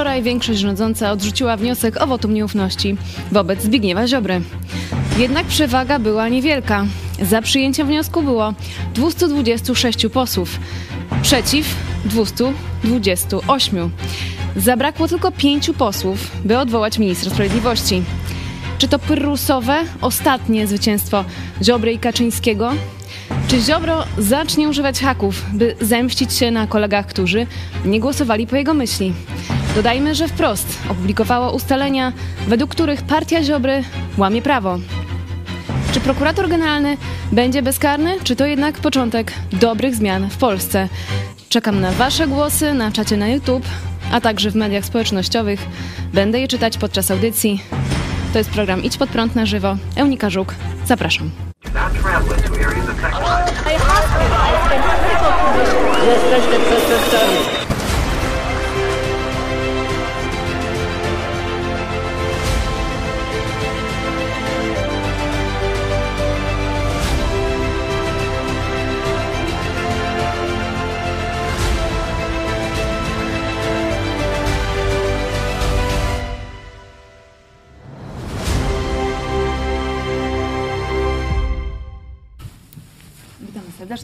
Wczoraj większość rządząca odrzuciła wniosek o wotum nieufności wobec Zbigniewa Ziobry. Jednak przewaga była niewielka. Za przyjęciem wniosku było 226 posłów, przeciw 228. Zabrakło tylko pięciu posłów, by odwołać ministra sprawiedliwości. Czy to pyrrusowe, ostatnie zwycięstwo Ziobry i Kaczyńskiego? Czy Ziobro zacznie używać haków, by zemścić się na kolegach, którzy nie głosowali po jego myśli? Dodajmy, że wprost opublikowało ustalenia, według których partia Ziobry łamie prawo. Czy prokurator generalny będzie bezkarny, czy to jednak początek dobrych zmian w Polsce? Czekam na Wasze głosy na czacie na YouTube, a także w mediach społecznościowych. Będę je czytać podczas audycji. To jest program Idź pod prąd na żywo. Eunika Żuk, zapraszam. Jesteście przestępcami.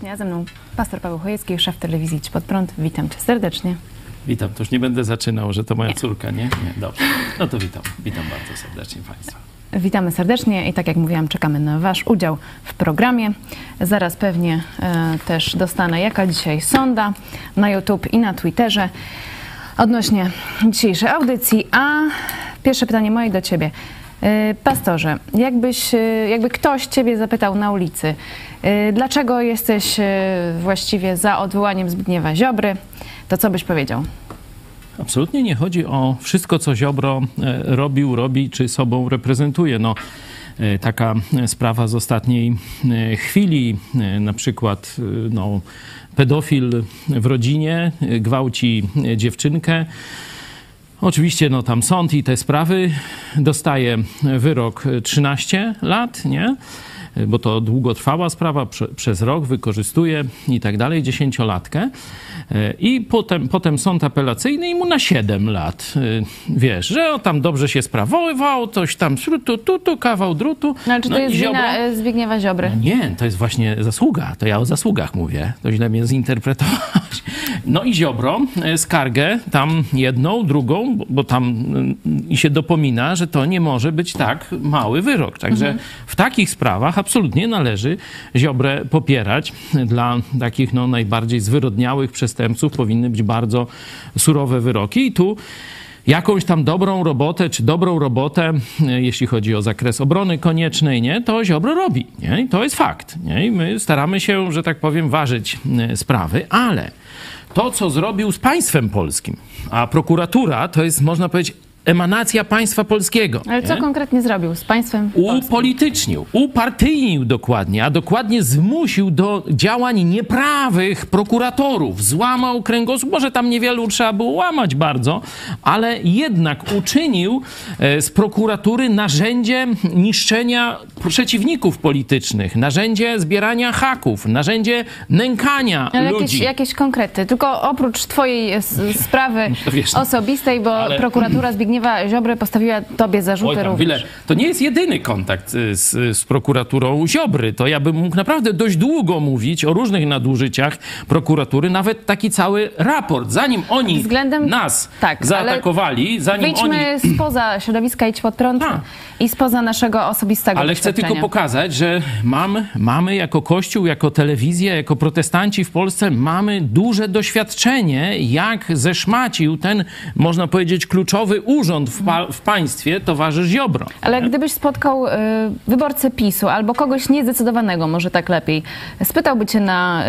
Serdecznie, a ze mną pastor Paweł Chojecki, szef telewizji Idź pod prąd. Witam cię serdecznie. Witam, to już nie będę zaczynał, że to moja córka, nie? Nie, dobrze. No to witam, witam bardzo serdecznie Państwa. Witamy serdecznie i tak jak mówiłam, czekamy na Wasz udział w programie. Zaraz pewnie e, też dostanę jaka dzisiaj sonda na YouTube i na Twitterze odnośnie dzisiejszej audycji. A pierwsze pytanie moje do Ciebie. E, pastorze, jakbyś, e, jakby ktoś Ciebie zapytał na ulicy, dlaczego jesteś e, właściwie za odwołaniem Zbigniewa Ziobry, to co byś powiedział? Absolutnie nie chodzi o wszystko, co Ziobro e, robił, robi, czy sobą reprezentuje. No, e, taka sprawa z ostatniej e, chwili, na przykład no, pedofil w rodzinie gwałci dziewczynkę. Oczywiście no, tam sąd i te sprawy dostaje wyrok 13 lat, nie? Bo to długotrwała sprawa, prze, przez rok wykorzystuje i tak dalej, dziesięciolatkę. E, I potem, potem sąd apelacyjny i mu na 7 lat, e, wiesz, że on tam dobrze się sprawował, coś tam tu, tu, tu, kawał drutu. No czy to No jest i wina Ziobro- e, Zbigniewa Ziobry? no nie, to jest właśnie zasługa. To ja o zasługach mówię. To źle mnie zinterpretować. No i Ziobro e, skargę tam jedną, drugą, bo, tam mm, się dopomina, że to nie może być tak mały wyrok. Także w takich sprawach absolutnie należy Ziobrę popierać. Dla takich no, najbardziej zwyrodniałych przestępców powinny być bardzo surowe wyroki. I tu jakąś tam dobrą robotę, czy dobrą robotę, e, jeśli chodzi o zakres obrony koniecznej, nie, to Ziobro robi. Nie? I to jest fakt. Nie? I my staramy się, że tak powiem, ważyć e, sprawy, ale to, co zrobił z państwem polskim, a prokuratura to jest, można powiedzieć, emanacja państwa polskiego. Ale co nie? konkretnie zrobił z państwem polskim? Upolitycznił, upartyjnił dokładnie, a dokładnie zmusił do działań nieprawych prokuratorów. Złamał kręgosłup, może tam niewielu trzeba było łamać bardzo, ale jednak uczynił e, z prokuratury narzędzie niszczenia przeciwników politycznych, narzędzie zbierania haków, narzędzie nękania Ale jakieś, ludzi. jakieś konkrety, tylko oprócz twojej sprawy to wiesz, no. osobistej, bo Ale- prokuratura Zbigniewa Ziobry postawiła tobie zarzuty Oj tam, również. Wile, to nie jest jedyny kontakt y, z, z prokuraturą Ziobry. To ja bym mógł naprawdę dość długo mówić o różnych nadużyciach prokuratury, nawet taki cały raport. Zanim oni Względem- nas tak, zaatakowali, zanim Wyjdźmy oni... spoza środowiska Idź pod prąd A. i spoza naszego osobistego Ale chcę tylko pokazać, że mamy, mamy jako Kościół, jako telewizja, jako protestanci w Polsce, mamy duże doświadczenie, jak zeszmacił ten, można powiedzieć, kluczowy urząd w, pa- w państwie towarzysz Ziobro. Ale gdybyś spotkał y, wyborcę PiSu albo kogoś niezdecydowanego, może tak lepiej, spytałby cię na,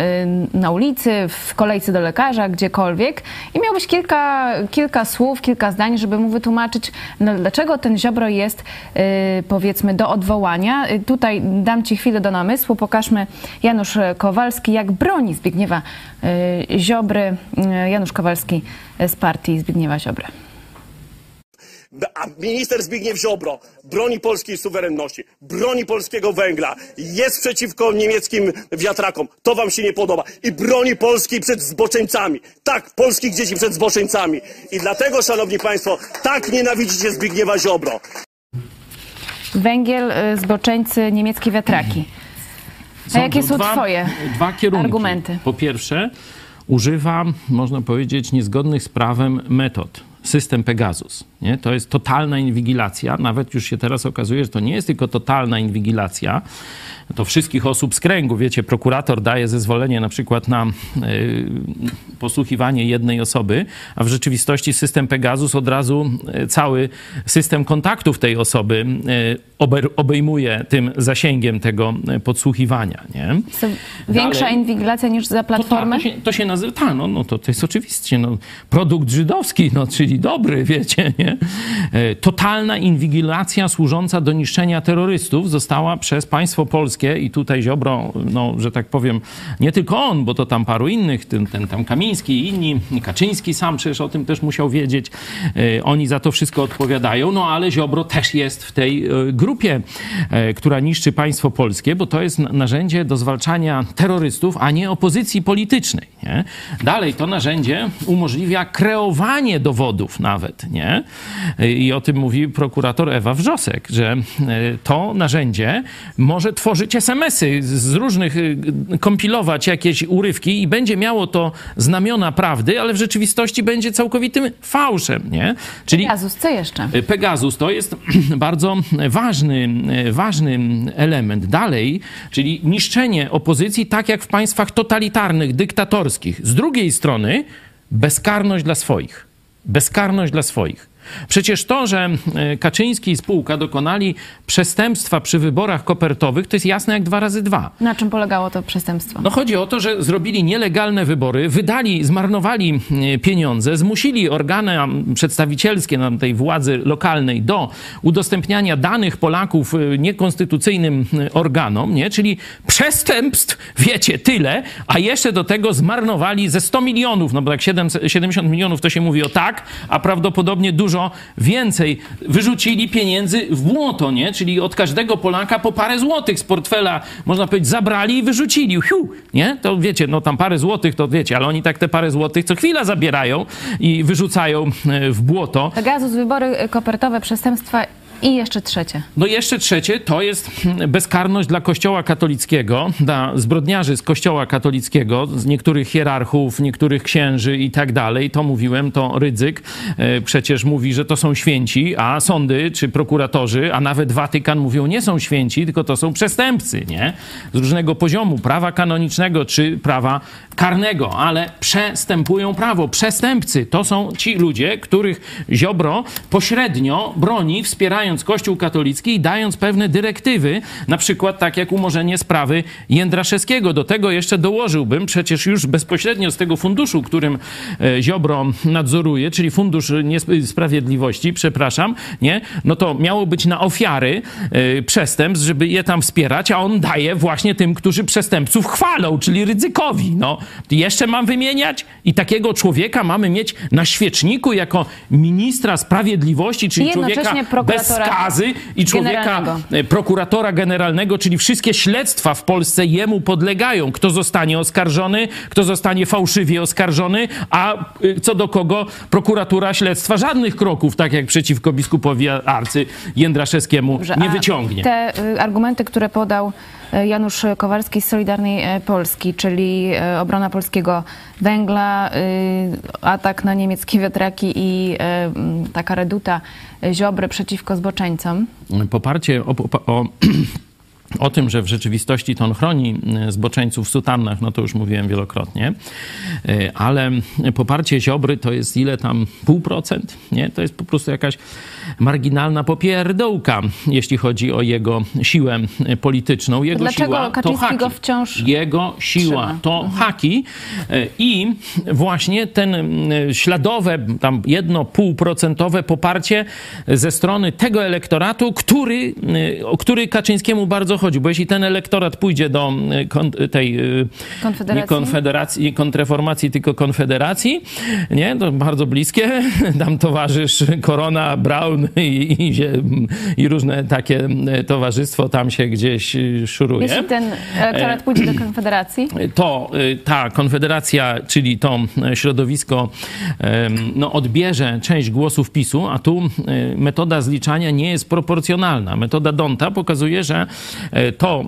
y, na ulicy, w kolejce do lekarza, gdziekolwiek i miałbyś kilka, kilka słów, kilka zdań, żeby mu wytłumaczyć, no, dlaczego ten Ziobro jest, y, powiedzmy, do odwołania. Y, tutaj dam ci chwilę do namysłu. Pokażmy Janusz Kowalski, jak broni Zbigniewa y, Ziobry, y, Janusz Kowalski z partii Zbigniewa Ziobry. A minister Zbigniew Ziobro broni polskiej suwerenności, broni polskiego węgla, jest przeciwko niemieckim wiatrakom. To wam się nie podoba. I broni Polski przed zboczeńcami. Tak, polskich dzieci przed zboczeńcami. I dlatego, szanowni państwo, tak nienawidzicie Zbigniewa Ziobro. Węgiel, y, zboczeńcy, niemieckie wiatraki. A jakie są dwa, twoje dwa kierunki. argumenty? Po pierwsze, używa, można powiedzieć, niezgodnych z prawem metod. System Pegasus. Nie? To jest totalna inwigilacja. Nawet już się teraz okazuje, że to nie jest tylko totalna inwigilacja. To wszystkich osób z kręgu. Wiecie, prokurator daje zezwolenie na przykład na y, posłuchiwanie jednej osoby, a w rzeczywistości system Pegasus od razu y, cały system kontaktów tej osoby y, obejmuje tym zasięgiem tego podsłuchiwania. Nie? To większa Dalej. inwigilacja niż za To, tak, platformę? to, się, to się nazywa, tak, no, no to, to jest oczywiście no, produkt żydowski, no, czyli dobry, wiecie, nie? E, Totalna inwigilacja służąca do niszczenia terrorystów została przez państwo polskie i tutaj Ziobro, no, że tak powiem, nie tylko on, bo to tam paru innych, ten, ten tam Kamiński i inni, Kaczyński sam przecież o tym też musiał wiedzieć, E, oni za to wszystko odpowiadają, no ale Ziobro też jest w tej e, grupie, która niszczy państwo polskie, bo to jest na- narzędzie do zwalczania terrorystów, a nie opozycji politycznej. Nie? Dalej to narzędzie umożliwia kreowanie dowodów nawet. Nie? I o tym mówi prokurator Ewa Wrzosek, że e, to narzędzie może tworzyć SMS-y z różnych, e, kompilować jakieś urywki i będzie miało to znamiona prawdy, ale w rzeczywistości będzie całkowitym fałszem. Nie? Czyli Jezus, co jeszcze? Pegasus to jest bardzo ważny, ważny element. Dalej, czyli niszczenie opozycji, tak jak w państwach totalitarnych, dyktatorskich. Z drugiej strony, bezkarność dla swoich. Bezkarność dla swoich. Przecież to, że e, Kaczyński i spółka dokonali przestępstwa przy wyborach kopertowych, to jest jasne jak dwa razy dwa. Na czym polegało to przestępstwo? No chodzi o to, że zrobili nielegalne wybory, wydali, zmarnowali e, pieniądze, zmusili organy przedstawicielskie na tej władzy lokalnej do udostępniania danych Polaków e, niekonstytucyjnym organom, nie? czyli przestępstw, wiecie, tyle, a jeszcze do tego zmarnowali ze 100 milionów, no bo tak 7, 70 milionów to się mówi o tak, a prawdopodobnie dużo więcej. Wyrzucili pieniędzy w błoto, nie? czyli od każdego Polaka po parę złotych z portfela, można powiedzieć, zabrali i wyrzucili. Hiu, nie? To wiecie, no tam parę złotych, to wiecie, ale oni tak te parę złotych co chwila zabierają i wyrzucają e, w błoto. Pegasus, wybory kopertowe, przestępstwa i jeszcze trzecie. No i jeszcze trzecie to jest hmm, bezkarność dla Kościoła katolickiego, dla zbrodniarzy z Kościoła katolickiego, z niektórych hierarchów, niektórych księży i tak dalej. To mówiłem, to Rydzyk e, przecież mówi, że to są święci, a sądy czy prokuratorzy, a nawet Watykan mówią, nie są święci, tylko to są przestępcy, nie? Z różnego poziomu, prawa kanonicznego czy prawa karnego, ale przestępują prawo. Przestępcy to są ci ludzie, których Ziobro pośrednio broni, wspierając Kościół katolicki i dając pewne dyrektywy, na przykład tak jak umorzenie sprawy Jędraszewskiego. Do tego jeszcze dołożyłbym, przecież już bezpośrednio z tego funduszu, którym e, Ziobro nadzoruje, czyli Fundusz Sprawiedliwości, przepraszam, nie? No to miało być na ofiary e, przestępstw, żeby je tam wspierać, a on daje właśnie tym, którzy przestępców chwalą, czyli ryzykowi. No, jeszcze mam wymieniać i takiego człowieka mamy mieć na świeczniku jako ministra sprawiedliwości, czyli człowieka bez skazy i człowieka generalnego. e, prokuratora generalnego, czyli wszystkie śledztwa w Polsce jemu podlegają. Kto zostanie oskarżony, kto zostanie fałszywie oskarżony, a y, co do kogo prokuratura śledztwa żadnych kroków, tak jak przeciwko biskupowi arcy Jędraszewskiemu, Dobrze, nie wyciągnie. Te y, argumenty, które podał Janusz Kowalski z Solidarnej y, Polski, czyli y, obrona polskiego węgla, atak na niemieckie wiatraki i taka reduta Ziobry przeciwko zboczeńcom. poparcie o, o, o tym, że w rzeczywistości to on chroni zboczeńców w sutannach, no to już mówiłem wielokrotnie, E, ale poparcie Ziobry to jest ile tam? Pół procent? Nie? To jest po prostu jakaś marginalna popierdołka, jeśli chodzi o jego siłę e, polityczną. Jego Dlaczego siła to Kaczyńskiego haki. wciąż Jego siła trzyma? to haki e, i właśnie ten śladowe, tam jedno półprocentowe poparcie ze strony tego elektoratu, który, o który Kaczyńskiemu bardzo chodzi, bo jeśli ten elektorat pójdzie do e, kon, tej e, Konfederacji? nie konfederacji, nie kontrreformacji, tylko konfederacji, nie, to bardzo bliskie, tam towarzysz Korona, wolny i, i, i różne takie towarzystwo tam się gdzieś szuruje. Jeśli ten elektorat pójdzie do Konfederacji? To ta Konfederacja, czyli to środowisko no, odbierze część głosów PiSu, a tu metoda zliczania nie jest proporcjonalna. Metoda Donta pokazuje, że to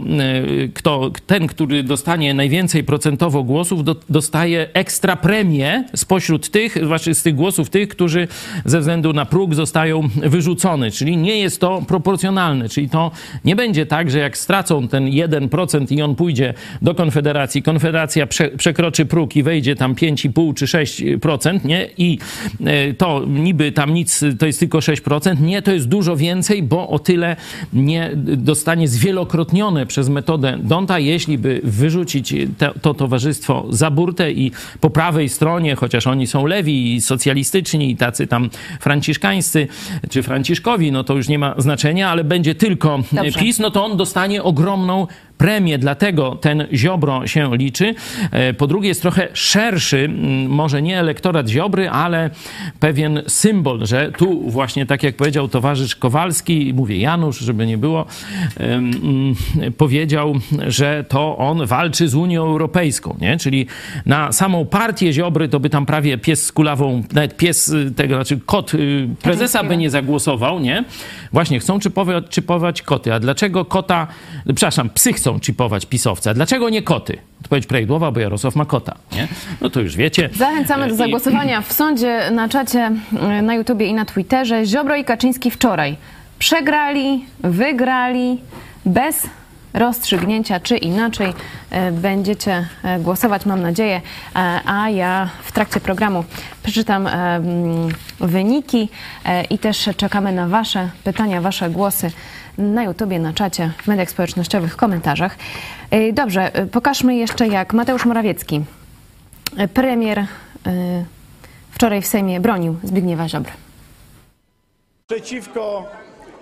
kto, ten, który dostanie najwięcej procentowo głosów, do, dostaje ekstra premię spośród tych, właśnie z tych głosów tych, którzy ze względu na próg zostają wyrzucone. Czyli nie jest to proporcjonalne. Czyli to nie będzie tak, że jak stracą ten 1% i on pójdzie do Konfederacji, Konfederacja prze, przekroczy próg i wejdzie tam 5,5 czy 6%, nie? I e, to niby tam nic, to jest tylko 6%. Nie, to jest dużo więcej, bo o tyle nie dostanie zwielokrotnione przez metodę Donta, jeśli by wyrzucić te, to towarzystwo za burtę i po prawej stronie, chociaż oni są lewi i socjalistyczni i tacy tam franciszkańscy czy franciszkowi, no to już nie ma znaczenia, ale będzie tylko Dobrze. PiS, no to on dostanie ogromną premię, dlatego ten Ziobro się liczy. E, po drugie jest trochę szerszy, może nie elektorat Ziobry, ale pewien symbol, że tu właśnie tak jak powiedział towarzysz Kowalski, mówię Janusz, żeby nie było, powiedział, że to on walczy z Unią Europejską, nie? Czyli na samą partię Ziobry to by tam prawie pies z kulawą, nawet pies y, tego, znaczy kot y, prezesa by nie zagłosował, nie? Właśnie, chcą czypować, czypować koty. A dlaczego kota, przepraszam, psy chcą chcą chipować pisowca. Dlaczego nie koty? Odpowiedź prawidłowa, bo Jarosław ma kota. Nie? No to już wiecie. Zachęcamy do zagłosowania w sądzie, na czacie, y, na YouTubie i na Twitterze. Ziobro i Kaczyński wczoraj przegrali, wygrali bez rozstrzygnięcia, czy inaczej y, będziecie głosować, mam nadzieję. A ja w trakcie programu przeczytam wyniki i też czekamy na Wasze pytania, Wasze głosy na YouTubie, na czacie, w mediach społecznościowych, w komentarzach. Dobrze, e, pokażmy jeszcze jak Mateusz Morawiecki, e, premier, wczoraj w Sejmie bronił Zbigniewa Ziobry. Przeciwko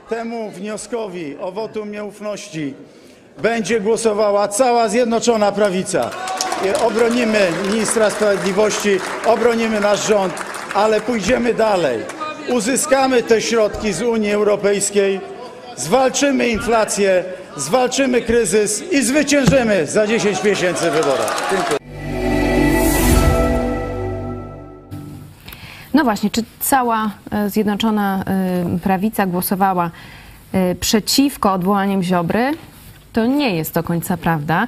temu wnioskowi o wotum nieufności będzie głosowała cała Zjednoczona Prawica. Obronimy ministra sprawiedliwości, obronimy nasz rząd, ale pójdziemy dalej. Uzyskamy te środki z Unii Europejskiej zwalczymy inflację, zwalczymy kryzys i zwyciężymy za 10 miesięcy w wyborach. Dziękuję. No właśnie, czy cała e, Zjednoczona e, Prawica głosowała e, przeciwko odwołaniom Ziobry? To nie jest do końca prawda.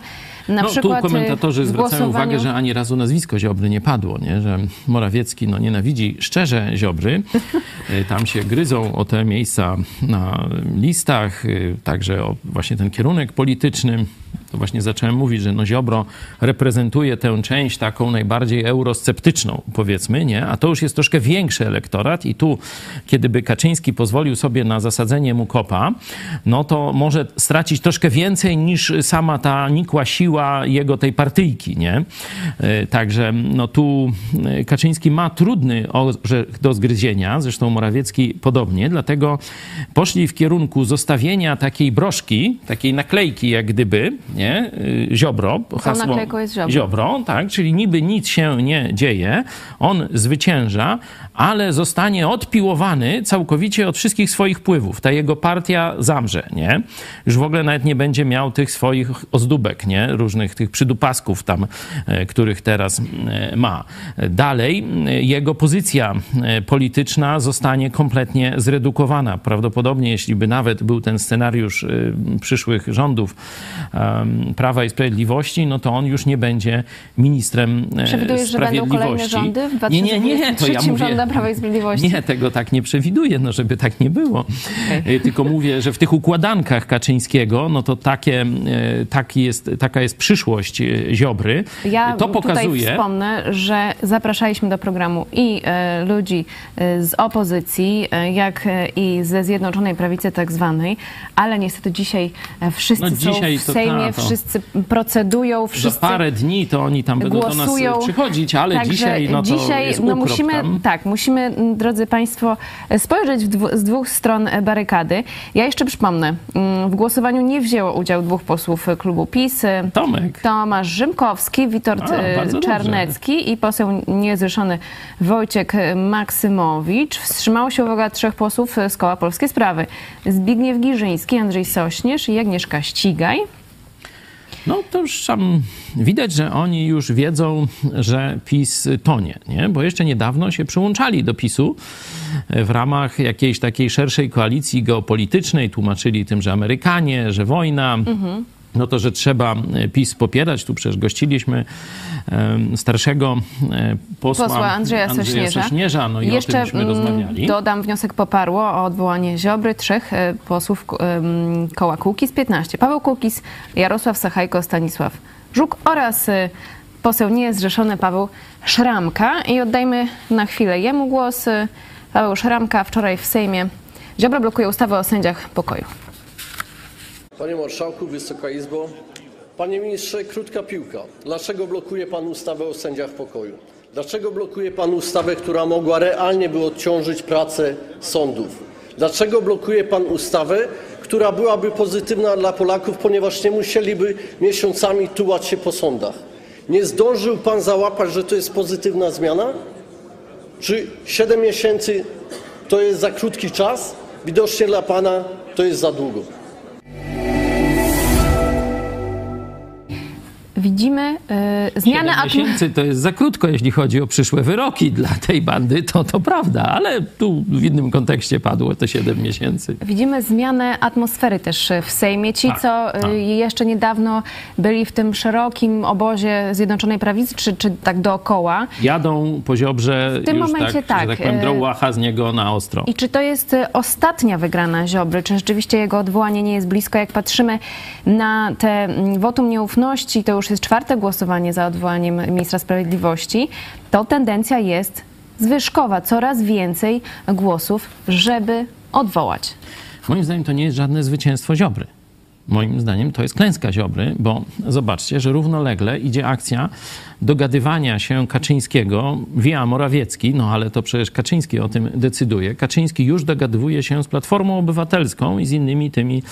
Na no, przykład tu komentatorzy zwracają uwagę, że ani razu nazwisko Ziobry nie padło, nie? że Morawiecki no, nienawidzi szczerze Ziobry. Y, tam się gryzą o te miejsca na listach, y, także o właśnie ten kierunek polityczny to właśnie zacząłem mówić, że no Ziobro reprezentuje tę część taką najbardziej eurosceptyczną, powiedzmy, nie? A to już jest troszkę większy elektorat i tu, kiedyby Kaczyński pozwolił sobie na zasadzenie mu kopa, no to może stracić troszkę więcej niż sama ta nikła siła jego tej partyjki, nie? E, także no tu e, Kaczyński ma trudny orzech do zgryzienia, zresztą Morawiecki podobnie, dlatego poszli w kierunku zostawienia takiej broszki, takiej naklejki jak gdyby, nie? Y, Ziobro, hasło jest Ziobro. Ziobro, tak, czyli niby nic się nie dzieje, on zwycięża, ale zostanie odpiłowany całkowicie od wszystkich swoich wpływów. Ta jego partia zamrze, nie? Już w ogóle nawet nie będzie miał tych swoich ozdóbek, nie? Różnych tych przydupasków tam, e, których teraz e, ma. Dalej e, jego pozycja polityczna zostanie kompletnie zredukowana. Prawdopodobnie, jeśli by nawet był ten scenariusz przyszłych rządów Prawa i Sprawiedliwości, no to on już nie będzie ministrem Przewidujesz, sprawiedliwości. że będą kolejne rządy w nie, nie, nie, to ja mówię, Prawa i Sprawiedliwości. Nie, tego tak nie przewiduję, no żeby tak nie było. Okay. Tylko mówię, że w tych układankach Kaczyńskiego, no to takie, e, taki jest, taka jest przyszłość e, Ziobry. Ja to pokazuje... tutaj wspomnę, że zapraszaliśmy do programu i e, ludzi e, z opozycji, e, jak e, i ze Zjednoczonej Prawicy tak zwanej, ale niestety dzisiaj wszyscy no, dzisiaj są w Sejmie, ta, to wszyscy procedują, Za wszyscy parę dni to oni tam będą do głosują. nas przychodzić, ale Także dzisiaj no to dzisiaj, jest no musimy, tam. Tak, musimy, drodzy Państwo, spojrzeć dwu, z dwóch stron barykady. Ja jeszcze przypomnę, mm, w głosowaniu nie wzięło udziału dwóch posłów klubu PiS. Tomek. Tomasz Rzymkowski, Witold A, e, bardzo dobrze. Czarnecki i poseł niezrzeszony Wojciech Maksymowicz. Wstrzymało się uwaga trzech posłów z koła Polskie Sprawy. Zbigniew Giżyński, Andrzej Sośnierz i Agnieszka Ścigaj. No to już tam widać, że oni już wiedzą, że PiS tonie, nie? Bo jeszcze niedawno się przyłączali do PiSu w ramach jakiejś takiej szerszej koalicji geopolitycznej, tłumaczyli tym, że Amerykanie, że wojna. No to, że trzeba PiS popierać. Tu przecież gościliśmy em, starszego e, posła, posła Andrzeja, Sośnierza. Sośnierza. No i Jeszcze o tym mm, rozmawiali. dodam, wniosek poparło o odwołanie Ziobry trzech e, posłów koła Kukiz 15. Paweł Kukiz, Jarosław Sachajko, Stanisław Żuk oraz e, poseł niezrzeszony Paweł Szramka. I oddajmy na chwilę jemu głos. E, Paweł Szramka wczoraj w Sejmie. Ziobro blokuje ustawę o sędziach pokoju. Panie Marszałku, Wysoka Izbo. Panie Ministrze, krótka piłka. Dlaczego blokuje Pan ustawę o sędziach pokoju? Dlaczego blokuje Pan ustawę, która mogła realnie by odciążyć pracę sądów? Dlaczego blokuje Pan ustawę, która byłaby pozytywna dla Polaków, ponieważ nie musieliby miesiącami tułać się po sądach? Nie zdążył Pan załapać, że to jest pozytywna zmiana? Czy 7 miesięcy to jest za krótki czas? Widocznie dla Pana to jest za długo. Widzimy y, zmianę atmosfery. miesięcy to jest za krótko, jeśli chodzi o przyszłe wyroki dla tej bandy, to to prawda, ale tu w innym kontekście padło te 7 miesięcy. Widzimy zmianę atmosfery też w Sejmie. Ci, Tak, co y, tak. jeszcze niedawno byli w tym szerokim obozie Zjednoczonej Prawicy, czy, czy tak dookoła. Jadą po Ziobrze W tym momencie tak, tak, że tak powiem, e, drołacha z niego na ostro. I czy to jest y, ostatnia wygrana Ziobry? Czy rzeczywiście jego odwołanie nie jest blisko? Jak patrzymy na te mm, wotum nieufności, to już jest czwarte głosowanie za odwołaniem ministra sprawiedliwości, to tendencja jest zwyżkowa. Coraz więcej głosów, żeby odwołać. Moim zdaniem to nie jest żadne zwycięstwo Ziobry. Moim zdaniem to jest klęska Ziobry, bo zobaczcie, że równolegle idzie akcja dogadywania się Kaczyńskiego via Morawiecki, no ale to przecież Kaczyński o tym decyduje. Kaczyński już dogadywuje się z Platformą Obywatelską i z innymi tymi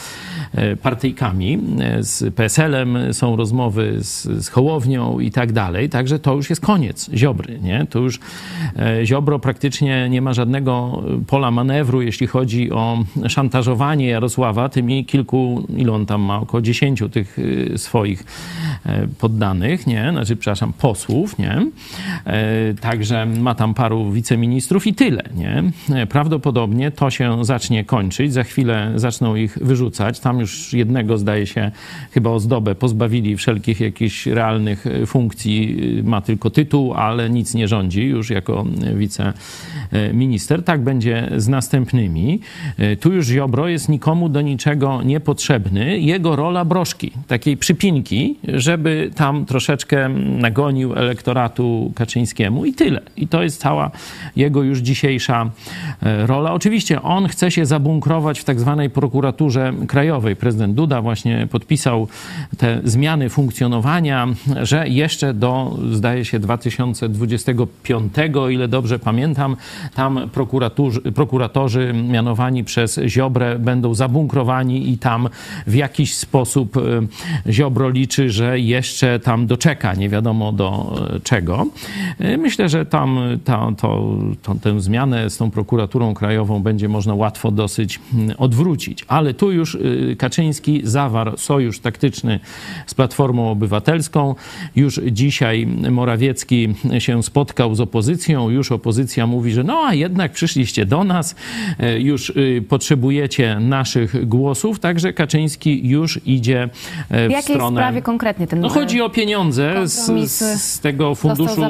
e, partyjkami. E, Z PSL-em są rozmowy z, z Hołownią i tak dalej. Także to już jest koniec Ziobry, nie? To już e, Ziobro praktycznie nie ma żadnego pola manewru, jeśli chodzi o szantażowanie Jarosława tymi kilku, ile on tam ma, około dziesięciu tych y, swoich e, poddanych, nie? Znaczy, przepraszam, posłów, nie? E, Także ma tam paru wiceministrów i tyle, nie? E, Prawdopodobnie to się zacznie kończyć. Za chwilę zaczną ich wyrzucać. Tam już jednego, zdaje się, chyba ozdobę pozbawili wszelkich jakichś realnych funkcji. Y, Ma tylko tytuł, ale nic nie rządzi już jako wiceminister. Tak będzie z następnymi. Tu już Ziobro jest nikomu do niczego niepotrzebny. Jego rola broszki, takiej przypinki, żeby tam troszeczkę nagonił elektoratu Kaczyńskiemu i tyle. I to jest cała jego już dzisiejsza e, rola. Oczywiście on chce się zabunkrować w tak zwanej prokuraturze krajowej. Prezydent Duda właśnie podpisał te zmiany funkcjonowania, że jeszcze do, zdaje się, 2025, o ile dobrze pamiętam, tam prokuratorzy mianowani przez Ziobrę będą zabunkrowani i tam w jakiś sposób e, Ziobro liczy, że jeszcze tam doczeka, nie wiadomo do e, czego. E, Myślę, że tam ta, to, to, tę zmianę z tą prokuraturą krajową będzie można łatwo dosyć mm, odwrócić. Ale tu już y, Kaczyński zawarł sojusz taktyczny z Platformą Obywatelską. Już dzisiaj Morawiecki się spotkał z opozycją. Już opozycja mówi, że no a jednak przyszliście do nas, już y, potrzebujecie naszych głosów. Także Kaczyński już idzie e, W w jakiej stronę... sprawie konkretnie ten No chodzi o pieniądze z, y, z tego funduszu,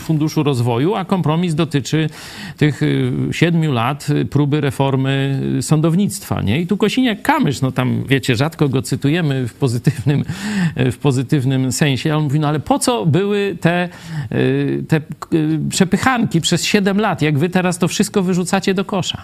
funduszu rozwoju, a kompromis dotyczy tych siedmiu lat próby reformy sądownictwa. Nie? I tu Kosiniak-Kamysz, no tam wiecie, rzadko go cytujemy w pozytywnym, w pozytywnym sensie, ale on mówi, no ale po co były te, te przepychanki przez siedem lat, jak wy teraz to wszystko wyrzucacie do kosza?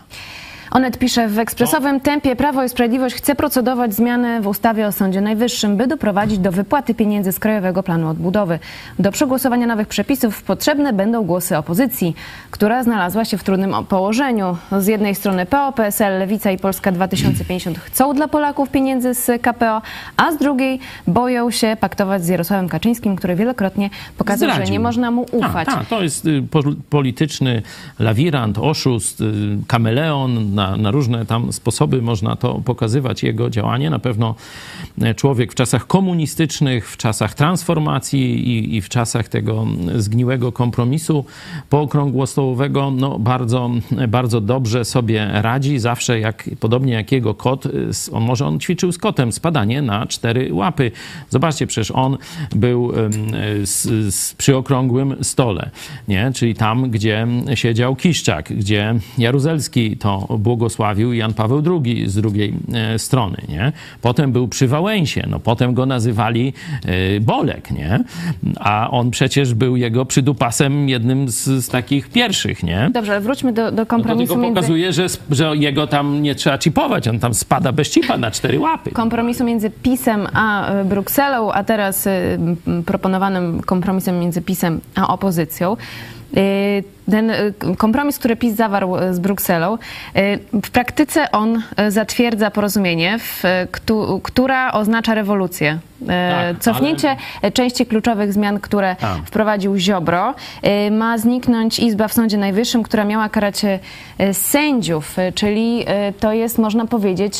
Onet pisze, w ekspresowym tempie Prawo i Sprawiedliwość chce procedować zmiany w ustawie o Sądzie Najwyższym, by doprowadzić do wypłaty pieniędzy z Krajowego Planu Odbudowy. Do przegłosowania nowych przepisów potrzebne będą głosy opozycji, która znalazła się w trudnym położeniu. Z jednej strony PO, PSL, Lewica i Polska 2050 chcą dla Polaków pieniędzy z KPO, a z drugiej boją się paktować z Jarosławem Kaczyńskim, który wielokrotnie pokazał, że Zdradził. nie można mu ufać. Tak, to jest y, po- polityczny lawirant, oszust, y, kameleon. Na, na różne tam sposoby można to pokazywać, jego działanie. Na pewno e, człowiek w czasach komunistycznych, w czasach transformacji i, i w czasach tego zgniłego kompromisu pookrągłostołowego, no bardzo, bardzo dobrze sobie radzi. Zawsze, jak, podobnie jak jego kot, s- on może on ćwiczył z kotem spadanie na cztery łapy. Zobaczcie, przecież on był z, z, przy okrągłym stole, nie? czyli tam, gdzie siedział Kiszczak, gdzie Jaruzelski to błogosławił Jan Paweł II z drugiej e, strony. Nie? Potem był przy Wałęsie, no potem go nazywali e, Bolek, nie? a on przecież był jego przydupasem jednym z, z takich pierwszych, nie? Dobrze, ale wróćmy do, do No to kompromisu tylko między... pokazuje, że, sp- że jego tam nie trzeba chipować, on tam spada bez chipa na cztery łapy. kompromisu między PiSem a e, Brukselą, a teraz proponowanym kompromisem między PiSem a opozycją. Ten e, kompromis, który PiS zawarł e, z Brukselą, e, w praktyce on zatwierdza porozumienie, w, któ- która oznacza rewolucję. Tak, Cofnięcie części kluczowych zmian, które Tak. wprowadził Ziobro. Ma zniknąć Izba w Sądzie Najwyższym, która miała karać sędziów, czyli to jest, można powiedzieć,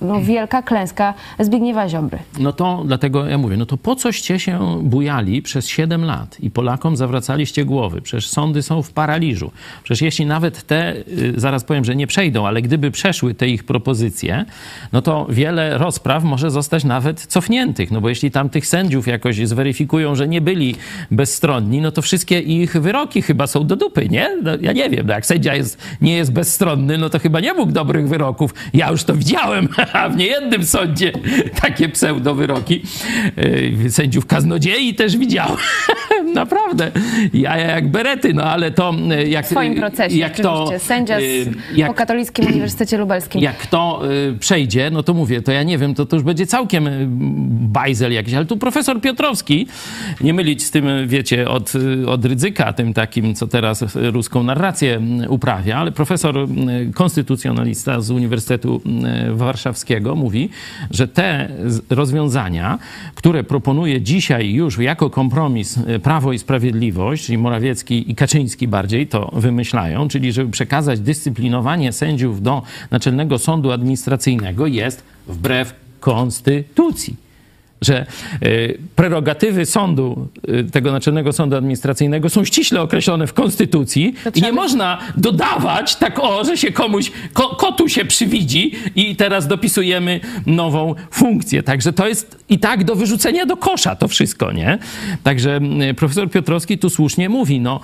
no, wielka klęska Zbigniewa Ziobry. No to dlatego ja mówię, no to po coście się bujali przez 7 lat i Polakom zawracaliście głowy? Przecież sądy są w paraliżu. Przecież jeśli nawet te, y, zaraz powiem, że nie przejdą, ale gdyby przeszły te ich propozycje, no to wiele rozpraw może zostać nawet cofniętych. No bo jeśli tam tych sędziów jakoś zweryfikują, że nie byli bezstronni, no to wszystkie ich wyroki chyba są do dupy, nie? No, ja nie wiem, no jak sędzia jest, nie jest bezstronny, no to chyba nie mógł dobrych wyroków. Ja już to widziałem w niejednym sądzie takie pseudowyroki. Yy, Sędziów kaznodziei też widziałem. Naprawdę. Ja jak berety, no ale to yy, jak... W swoim procesie jak to, oczywiście. Sędzia z, yy, jak, po Katolickim Uniwersytecie Lubelskim. jak to y, przejdzie, no to mówię, to ja nie wiem, to, to już będzie całkiem y, bajzel jakiś, ale tu profesor Piotrowski, nie mylić z tym, y, wiecie, od, y, od Rydzyka, tym takim, co teraz y, ruską narrację y, uprawia, ale profesor y, konstytucjonalista z Uniwersytetu y, Warszawskiego mówi, że te rozwiązania, które proponuje dzisiaj już jako kompromis y, Prawo i Sprawiedliwość, czyli Morawiecki i Kaczyński bardziej to wymyślają, czyli żeby przekazać dyscyplinowanie sędziów do Naczelnego Sądu Administracyjnego jest wbrew konstytucji. Że y, prerogatywy sądu, y, tego Naczelnego Sądu Administracyjnego są ściśle określone w Konstytucji i nie by- można dodawać tak o, że się komuś, ko, kotu się przywidzi i teraz dopisujemy nową funkcję. Także to jest i tak do wyrzucenia do kosza to wszystko, nie? Także y, profesor Piotrowski tu słusznie mówi, no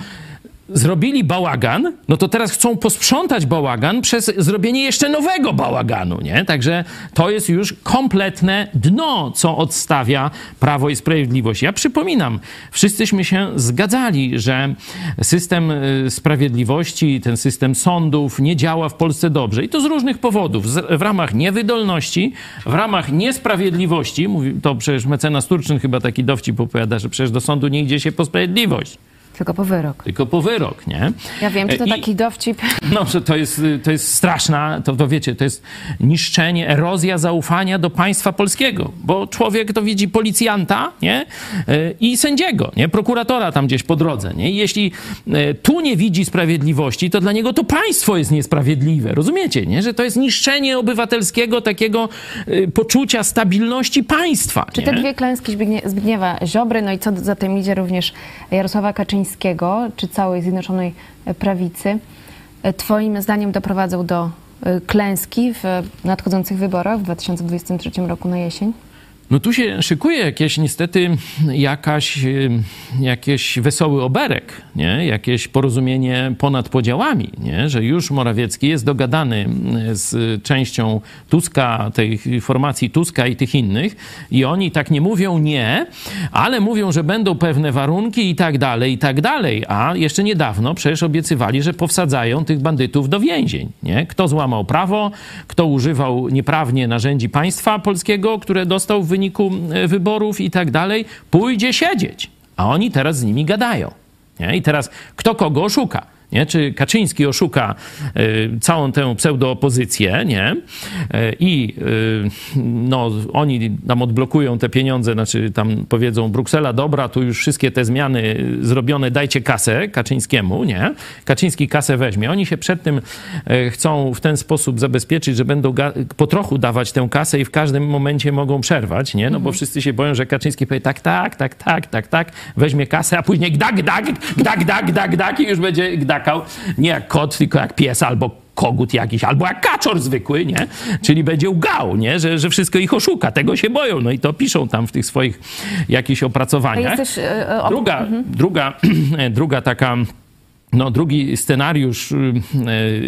zrobili bałagan, no to teraz chcą posprzątać bałagan przez zrobienie jeszcze nowego bałaganu, nie? Także to jest już kompletne dno, co odstawia Prawo i Sprawiedliwość. Ja przypominam, wszyscyśmy się zgadzali, że system y, sprawiedliwości, ten system sądów nie działa w Polsce dobrze i to z różnych powodów. W ramach niewydolności, w ramach niesprawiedliwości, to przecież mecenas Turczyn chyba taki dowcip opowiada, że przecież do sądu nie idzie się po sprawiedliwość, Tylko po wyrok. tylko po wyrok, nie? Ja wiem, czy to I- taki dowcip. no, że to jest, to jest straszna, to, to wiecie, to jest niszczenie, erozja zaufania do państwa polskiego, bo człowiek to widzi policjanta, nie? E, I sędziego, nie? Prokuratora tam gdzieś po drodze, nie? I jeśli e, tu nie widzi sprawiedliwości, to dla niego to państwo jest niesprawiedliwe, rozumiecie, nie? Że to jest niszczenie obywatelskiego takiego e, poczucia stabilności państwa, Czy nie? te dwie klęski Zbignie- Zbigniewa Ziobry, no i co za tym idzie również Jarosława Kaczyńskiego, czy całej Zjednoczonej Prawicy, e, twoim zdaniem doprowadzą do e, klęski w nadchodzących wyborach w 2023 roku na jesień? No tu się szykuje jakieś niestety jakaś, y, jakieś wesoły oberek, nie? jakieś porozumienie ponad podziałami, nie? że już Morawiecki jest dogadany z częścią Tuska, tej formacji Tuska i tych innych i oni tak nie mówią nie, ale mówią, że będą pewne warunki i tak dalej, i tak dalej, a jeszcze niedawno przecież obiecywali, że powsadzają tych bandytów do więzień. Nie? Kto złamał prawo, kto używał nieprawnie narzędzi państwa polskiego, które dostał w wyniku e, wyborów i tak dalej, pójdzie siedzieć. A oni teraz z nimi gadają. Nie? I teraz kto kogo oszuka? Nie? Czy Kaczyński oszuka y, całą tę pseudoopozycję, nie? Y, I y, no, oni tam odblokują te pieniądze, znaczy tam powiedzą Bruksela, dobra, tu już wszystkie te zmiany zrobione, dajcie kasę Kaczyńskiemu, nie? Kaczyński kasę weźmie. Oni się przed tym chcą w ten sposób zabezpieczyć, że będą po trochu dawać tę kasę i w każdym momencie mogą przerwać, nie? No bo wszyscy się boją, że Kaczyński powie tak, tak, tak, tak, tak, tak, weźmie kasę, a później gdak, gdak, gdak, gdak, gdak, gdak i już będzie gdak skakał nie jak kot, tylko jak pies albo kogut jakiś, albo jak kaczor zwykły, nie? Czyli będzie ugał, nie? Że, że wszystko ich oszuka. Tego się boją. No i to piszą tam w tych swoich jakichś opracowaniach. Też, yy, druga, mhm. druga, druga taka no, drugi scenariusz y,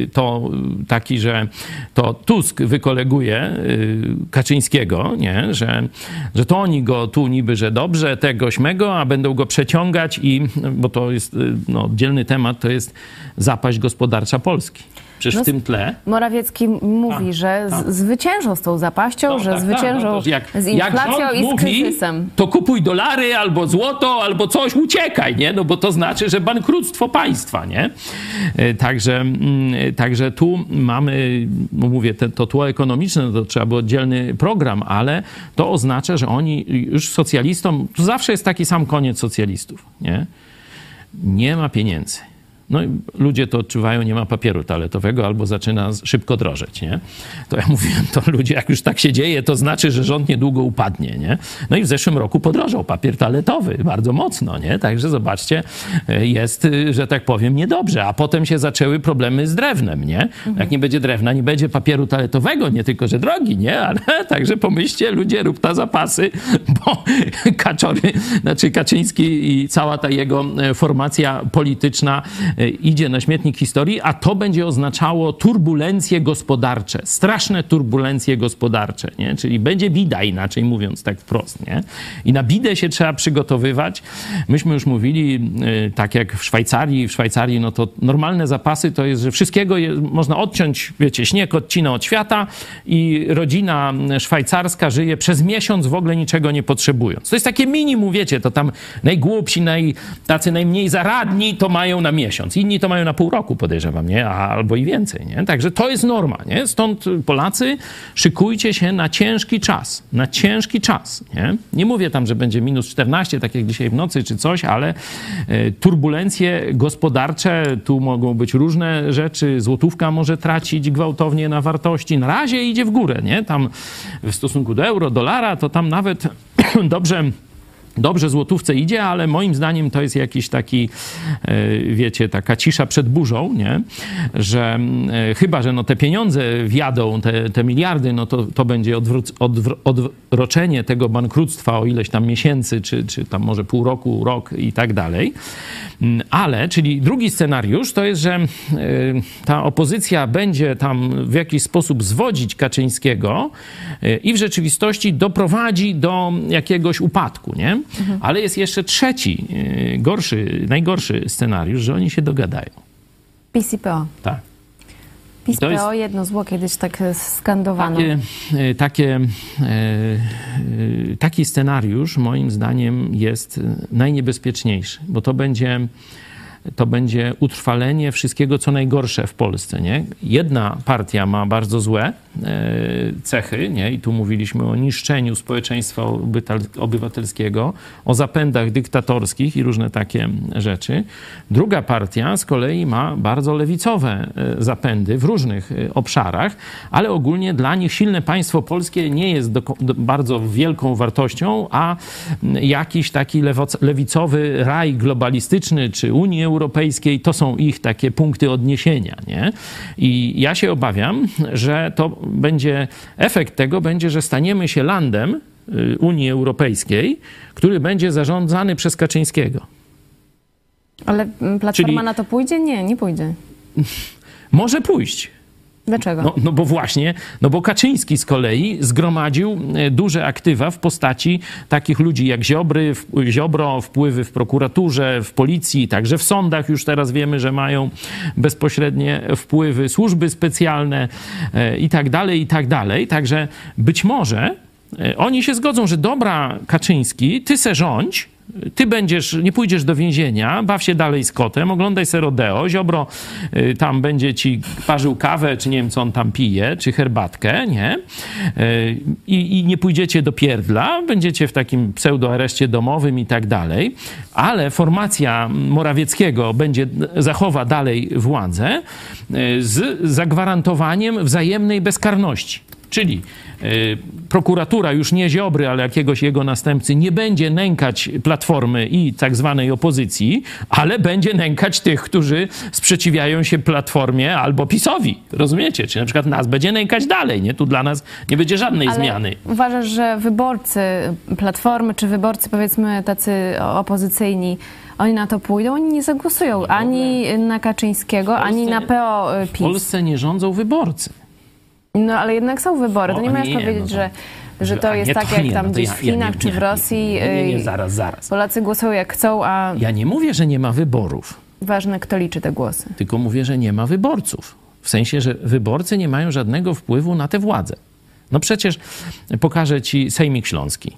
y, to taki, że to Tusk wykoleguje y, Kaczyńskiego, nie? Że, że to oni go tu niby, że dobrze, tego śmego, a będą go przeciągać i, bo to jest no, oddzielny temat, to jest zapaść gospodarcza Polski. Przecież no, w tym tle. Morawiecki mówi, a, że a. zwyciężą z tą zapaścią, no, że tak, zwyciężą tak, no jak, z inflacją jak i z mówi, kryzysem. To kupuj dolary albo złoto, albo coś, uciekaj, nie? No bo to znaczy, że bankructwo państwa, nie? E, także, mm, także tu mamy, mówię, te, to tło ekonomiczne, no to trzeba było oddzielny program, ale to oznacza, że oni już socjalistom, to zawsze jest taki sam koniec socjalistów, nie? Nie ma pieniędzy no i ludzie to odczuwają, nie ma papieru toaletowego albo zaczyna szybko drożeć, nie? To ja mówiłem, to ludzie, jak już tak się dzieje, to znaczy, że rząd niedługo upadnie, nie? No i w zeszłym roku podrożał papier toaletowy bardzo mocno, nie? Także zobaczcie, e, jest, e, że tak powiem, niedobrze. A potem się zaczęły problemy z drewnem, nie? Mhm. Jak nie będzie drewna, nie będzie papieru toaletowego, nie tylko, że drogi, nie? Ale także pomyślcie, ludzie, rób ta zapasy, bo Kaczory, znaczy Kaczyński i cała ta jego e, formacja polityczna idzie na śmietnik historii, a to będzie oznaczało turbulencje gospodarcze, straszne turbulencje gospodarcze, nie? czyli będzie bida, inaczej mówiąc tak wprost. Nie? I na bidę się trzeba przygotowywać. Myśmy już mówili, e, tak jak w Szwajcarii, w Szwajcarii no to normalne zapasy to jest, że wszystkiego można odciąć, wiecie, śnieg odcina od świata i rodzina szwajcarska żyje przez miesiąc w ogóle niczego nie potrzebując. To jest takie minimum, wiecie, to tam najgłupsi, naj, tacy najmniej zaradni to mają na miesiąc miesiąc. Inni to mają na pół roku, podejrzewam, nie? albo i więcej, nie? Także to jest norma, nie? Stąd Polacy, szykujcie się na ciężki czas. Na ciężki czas, nie? Nie mówię tam, że będzie minus 14, tak jak dzisiaj w nocy czy coś, ale e, turbulencje gospodarcze, tu mogą być różne rzeczy. Złotówka może tracić gwałtownie na wartości. Na razie idzie w górę, nie? Tam w stosunku do euro, dolara, to tam nawet dobrze dobrze złotówce idzie, ale moim zdaniem to jest jakiś taki, e, wiecie, taka cisza przed burzą, nie? Że e, chyba, że no te pieniądze wjadą, te, te miliardy, no to, to będzie odwró- odwr- odroczenie tego bankructwa o ileś tam miesięcy, czy, czy tam może pół roku, rok i tak dalej. Mm, ale, czyli drugi scenariusz to jest, że e, ta opozycja będzie tam w jakiś sposób zwodzić Kaczyńskiego i w rzeczywistości doprowadzi do jakiegoś upadku, nie? Mhm. Ale jest jeszcze trzeci, y, gorszy, najgorszy scenariusz, że oni się dogadają. PCPO. Tak. PCPO, jest, jedno zło kiedyś tak skandowano. Takie, y, takie, y, taki scenariusz moim zdaniem jest najniebezpieczniejszy, bo to będzie to będzie utrwalenie wszystkiego, co najgorsze w Polsce. Nie? Jedna partia ma bardzo złe e, cechy, nie? i tu mówiliśmy o niszczeniu społeczeństwa obywatelskiego, o zapędach dyktatorskich i różne takie rzeczy. Druga partia z kolei ma bardzo lewicowe e, zapędy w różnych e, obszarach, ale ogólnie dla nich silne państwo polskie nie jest do, do bardzo wielką wartością, a jakiś taki lewicowy raj globalistyczny czy Unii Europejskiej, to są ich takie punkty odniesienia. Nie? I ja się obawiam, że to będzie, efekt tego będzie, że staniemy się landem, y, Unii Europejskiej, który będzie zarządzany przez Kaczyńskiego. Ale mm, Platforma Czyli- na to pójdzie? Nie, nie pójdzie. Może pójść. Dlaczego? No, no bo właśnie, no bo Kaczyński z kolei zgromadził e, duże aktywa w postaci takich ludzi jak Ziobry, Ziobro, wpływy w prokuraturze, w policji, także w sądach już teraz wiemy, że mają bezpośrednie wpływy, służby specjalne e, i tak dalej, i tak dalej. Także być może e, oni się zgodzą, że dobra Kaczyński, ty se rządź, ty będziesz, nie pójdziesz do więzienia, baw się dalej z kotem, oglądaj se rodeo, Ziobro y, tam będzie ci parzył kawę, czy nie wiem, co on tam pije, czy herbatkę, nie? Y, I, I nie pójdziecie do pierdla, będziecie w takim pseudoareszcie domowym i tak dalej, ale formacja Morawieckiego będzie, zachowa dalej władzę y, z zagwarantowaniem wzajemnej bezkarności. Czyli prokuratura już nie Ziobry, ale jakiegoś jego następcy nie będzie nękać Platformy i tak zwanej opozycji, ale będzie nękać tych, którzy sprzeciwiają się Platformie albo PiSowi. Rozumiecie? Czy na przykład nas będzie nękać dalej, nie? Tu dla nas nie będzie żadnej Ale zmiany. uważasz, że wyborcy Platformy, czy wyborcy powiedzmy tacy opozycyjni, oni na to pójdą? Oni nie zagłosują ani na Kaczyńskiego, ani na PO W PiS. Polsce nie rządzą wyborcy. No ale jednak są wybory. To No, nie możesz powiedzieć, no że, że to jest nie, tak to jak nie, tam no gdzieś ja- w ja Chinach nie- czy w Rosji. Nie, nie, nie, y, zaraz, zaraz. Polacy głosują jak chcą, a Ja nie mówię, że nie ma wyborów. ważne kto liczy te głosy. tylko mówię, że nie ma wyborców. W sensie, że wyborcy nie mają żadnego wpływu na tę władzę. No przecież pokażę ci Sejmik Śląski.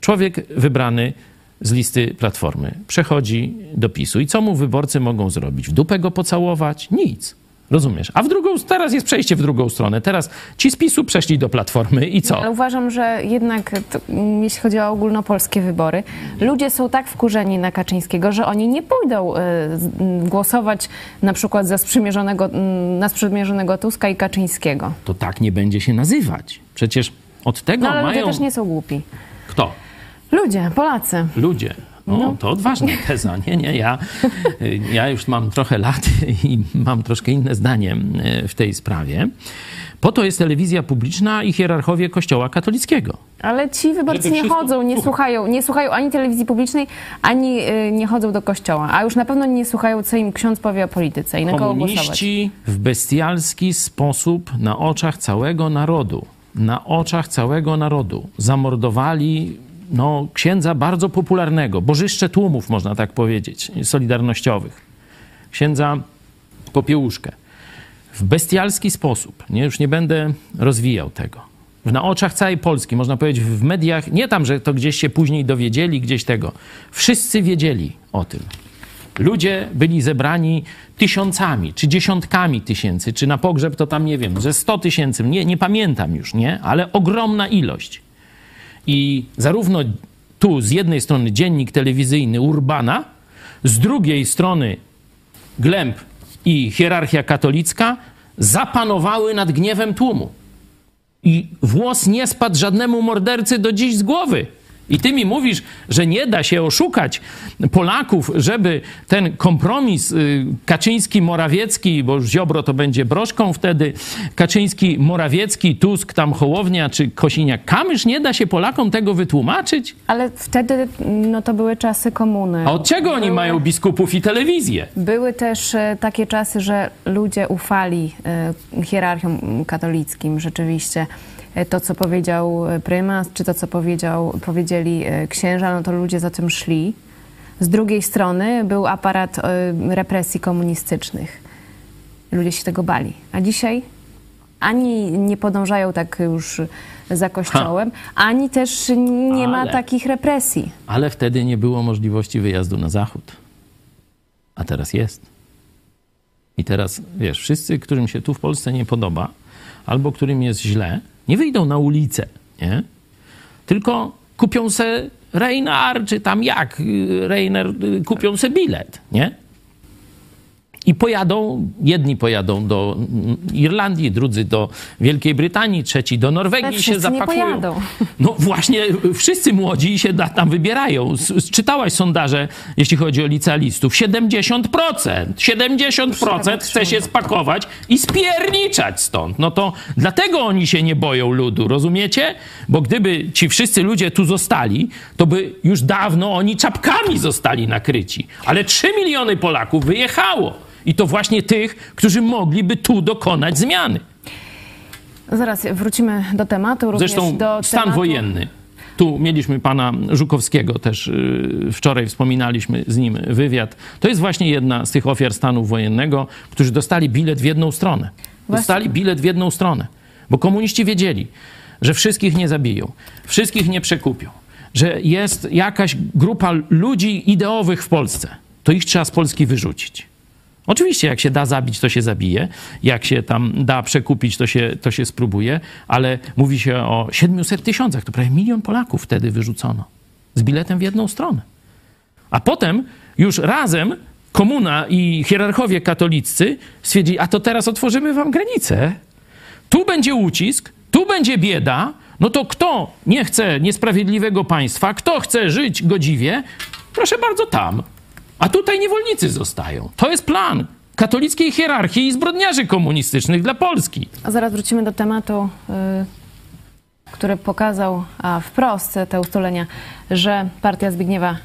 Człowiek wybrany z listy Platformy przechodzi do PiSu i co mu wyborcy mogą zrobić? W dupę go pocałować? Nic. Rozumiesz? A w drugą, teraz jest przejście w drugą stronę. Teraz ci z PiSu przeszli do Platformy i co? Ale uważam, że jednak to, mm, jeśli chodzi o ogólnopolskie wybory, ludzie są tak wkurzeni na Kaczyńskiego, że oni nie pójdą y, z- m, głosować na przykład za sprzymierzonego, m, na sprzymierzonego Tuska i Kaczyńskiego. To tak nie będzie się nazywać. Przecież od tego No ale mają... ludzie też nie są głupi. Kto? Ludzie, Polacy. Ludzie. No, to odważna teza. Nie, nie, ja, ja już mam trochę lat i mam troszkę inne zdanie e, w tej sprawie. Po to jest telewizja publiczna i hierarchowie Kościoła katolickiego. Ale ci wyborcy nie chodzą, nie słuchają, nie słuchają ani telewizji publicznej, ani y, nie chodzą do kościoła. A już na pewno nie słuchają, co im ksiądz powie o polityce i na kogo głosować. W bestialski sposób na oczach całego narodu, na oczach całego narodu zamordowali no, księdza bardzo popularnego, bożyszcze tłumów, można tak powiedzieć, solidarnościowych. Księdza Popiełuszkę. W bestialski sposób. Nie, już nie będę rozwijał tego. Na oczach całej Polski, można powiedzieć, w mediach, nie tam, że to gdzieś się później dowiedzieli, gdzieś tego. Wszyscy wiedzieli o tym. Ludzie byli zebrani tysiącami, czy dziesiątkami tysięcy, czy na pogrzeb to tam nie wiem, że sto tysięcy, nie, nie pamiętam już, nie? Ale ogromna ilość. I zarówno tu z jednej strony dziennik telewizyjny Urbana, z drugiej strony Glęb i hierarchia katolicka zapanowały nad gniewem tłumu. I włos nie spadł żadnemu mordercy do dziś z głowy. I ty mi mówisz, że nie da się oszukać Polaków, żeby ten kompromis y, Kaczyński-Morawiecki, bo już Ziobro to będzie broszką wtedy, Kaczyński-Morawiecki, Tusk, tam Hołownia czy Kosiniak-Kamysz, nie da się Polakom tego wytłumaczyć? Ale wtedy no, to były czasy komuny. A od czego oni Były- mają biskupów i telewizję? Były też e, takie czasy, że ludzie ufali e, hierarchiom katolickim rzeczywiście. E, To, co powiedział e, prymas, czy to, co powiedział, powiedzieli e, księża, no to ludzie za tym szli. Z drugiej strony był aparat represji komunistycznych. Ludzie się tego bali. A dzisiaj ani nie podążają tak już za kościołem, ani też nie ma Ale- takich represji. Ale wtedy nie było możliwości wyjazdu na zachód. A teraz jest. I teraz, wiesz, wszyscy, którym się tu w Polsce nie podoba, albo którym jest źle, nie wyjdą na ulicę, nie? Tylko kupią se Reinar, czy tam jak, y, Reiner, y, kupią se bilet, nie? I pojadą, jedni pojadą do Irlandii, drudzy do Wielkiej Brytanii, trzeci do Norwegii się zapakują. No właśnie, wszyscy młodzi się tam wybierają. Czytałaś sondaże, jeśli chodzi o licealistów. 70%. 70% chce się spakować i spierniczać stąd. No to dlatego oni się nie boją ludu, rozumiecie? Bo gdyby ci wszyscy ludzie tu zostali, to by już dawno oni czapkami zostali nakryci. Ale 3 miliony Polaków wyjechało. I to właśnie tych, którzy mogliby tu dokonać zmiany. Zaraz wrócimy do tematu, również Zresztą do stan tematu... wojenny. Tu mieliśmy pana Żukowskiego też yy, wczoraj wspominaliśmy z nim wywiad. To jest właśnie jedna z tych ofiar stanu wojennego, którzy dostali bilet w jedną stronę. Dostali bilet w jedną stronę, bo komuniści wiedzieli, że wszystkich nie zabiją, wszystkich nie przekupią, że jest jakaś grupa ludzi ideowych w Polsce. To ich trzeba z Polski wyrzucić. Oczywiście, jak się da zabić, to się zabije. Jak się tam da przekupić, to się, to się spróbuje. Ale mówi się o 700 tysiącach. To prawie milion Polaków wtedy wyrzucono. Z biletem w jedną stronę. A potem już razem komuna i hierarchowie katoliccy stwierdzili, a to teraz otworzymy wam granicę. Tu będzie ucisk, tu będzie bieda. No to kto nie chce niesprawiedliwego państwa, kto chce żyć godziwie, proszę bardzo tam. A tutaj niewolnicy zostają. To jest plan katolickiej hierarchii i zbrodniarzy komunistycznych dla Polski. A zaraz wrócimy do tematu, y, który pokazał a, wprost te ustalenia, że partia Zbigniewa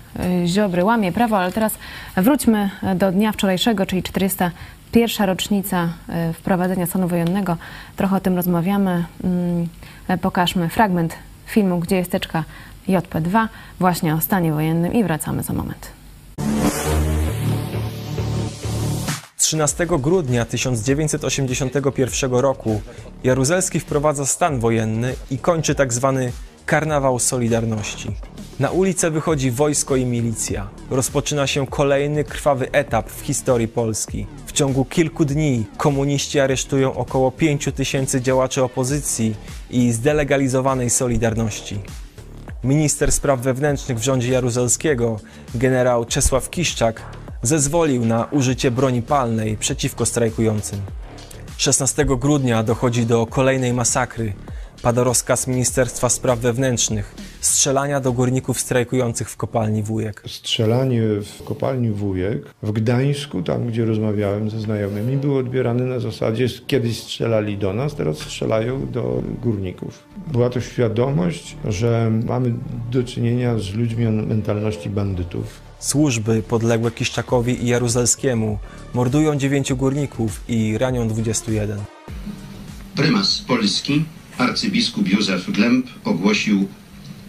y, Ziobry łamie prawo, ale teraz wróćmy do dnia wczorajszego, czyli 401. rocznica y, wprowadzenia stanu wojennego. Trochę o tym rozmawiamy. Mm, Pokażmy fragment filmu, gdzie jest teczka JP2, właśnie o stanie wojennym i wracamy za moment. 13 grudnia 1981 roku Jaruzelski wprowadza stan wojenny i kończy tak zwany Karnawał Solidarności. Na ulicę wychodzi wojsko i milicja. Rozpoczyna się kolejny krwawy etap w historii Polski. W ciągu kilku dni komuniści aresztują około 5 tysięcy działaczy opozycji i zdelegalizowanej Solidarności. Minister spraw wewnętrznych w rządzie Jaruzelskiego, generał Czesław Kiszczak, zezwolił na użycie broni palnej przeciwko strajkującym. 16 grudnia dochodzi do kolejnej masakry. Pada rozkaz Ministerstwa Spraw Wewnętrznych strzelania do górników strajkujących w kopalni Wujek. Strzelanie w kopalni Wujek w Gdańsku, tam gdzie rozmawiałem ze znajomymi, było odbierane na zasadzie kiedyś strzelali do nas, teraz strzelają do górników. Była to świadomość, że mamy do czynienia z ludźmi o mentalności bandytów. Służby podległe Kiszczakowi i Jaruzelskiemu mordują dziewięciu górników i ranią 21. Prymas Polski, arcybiskup Józef Glemp ogłosił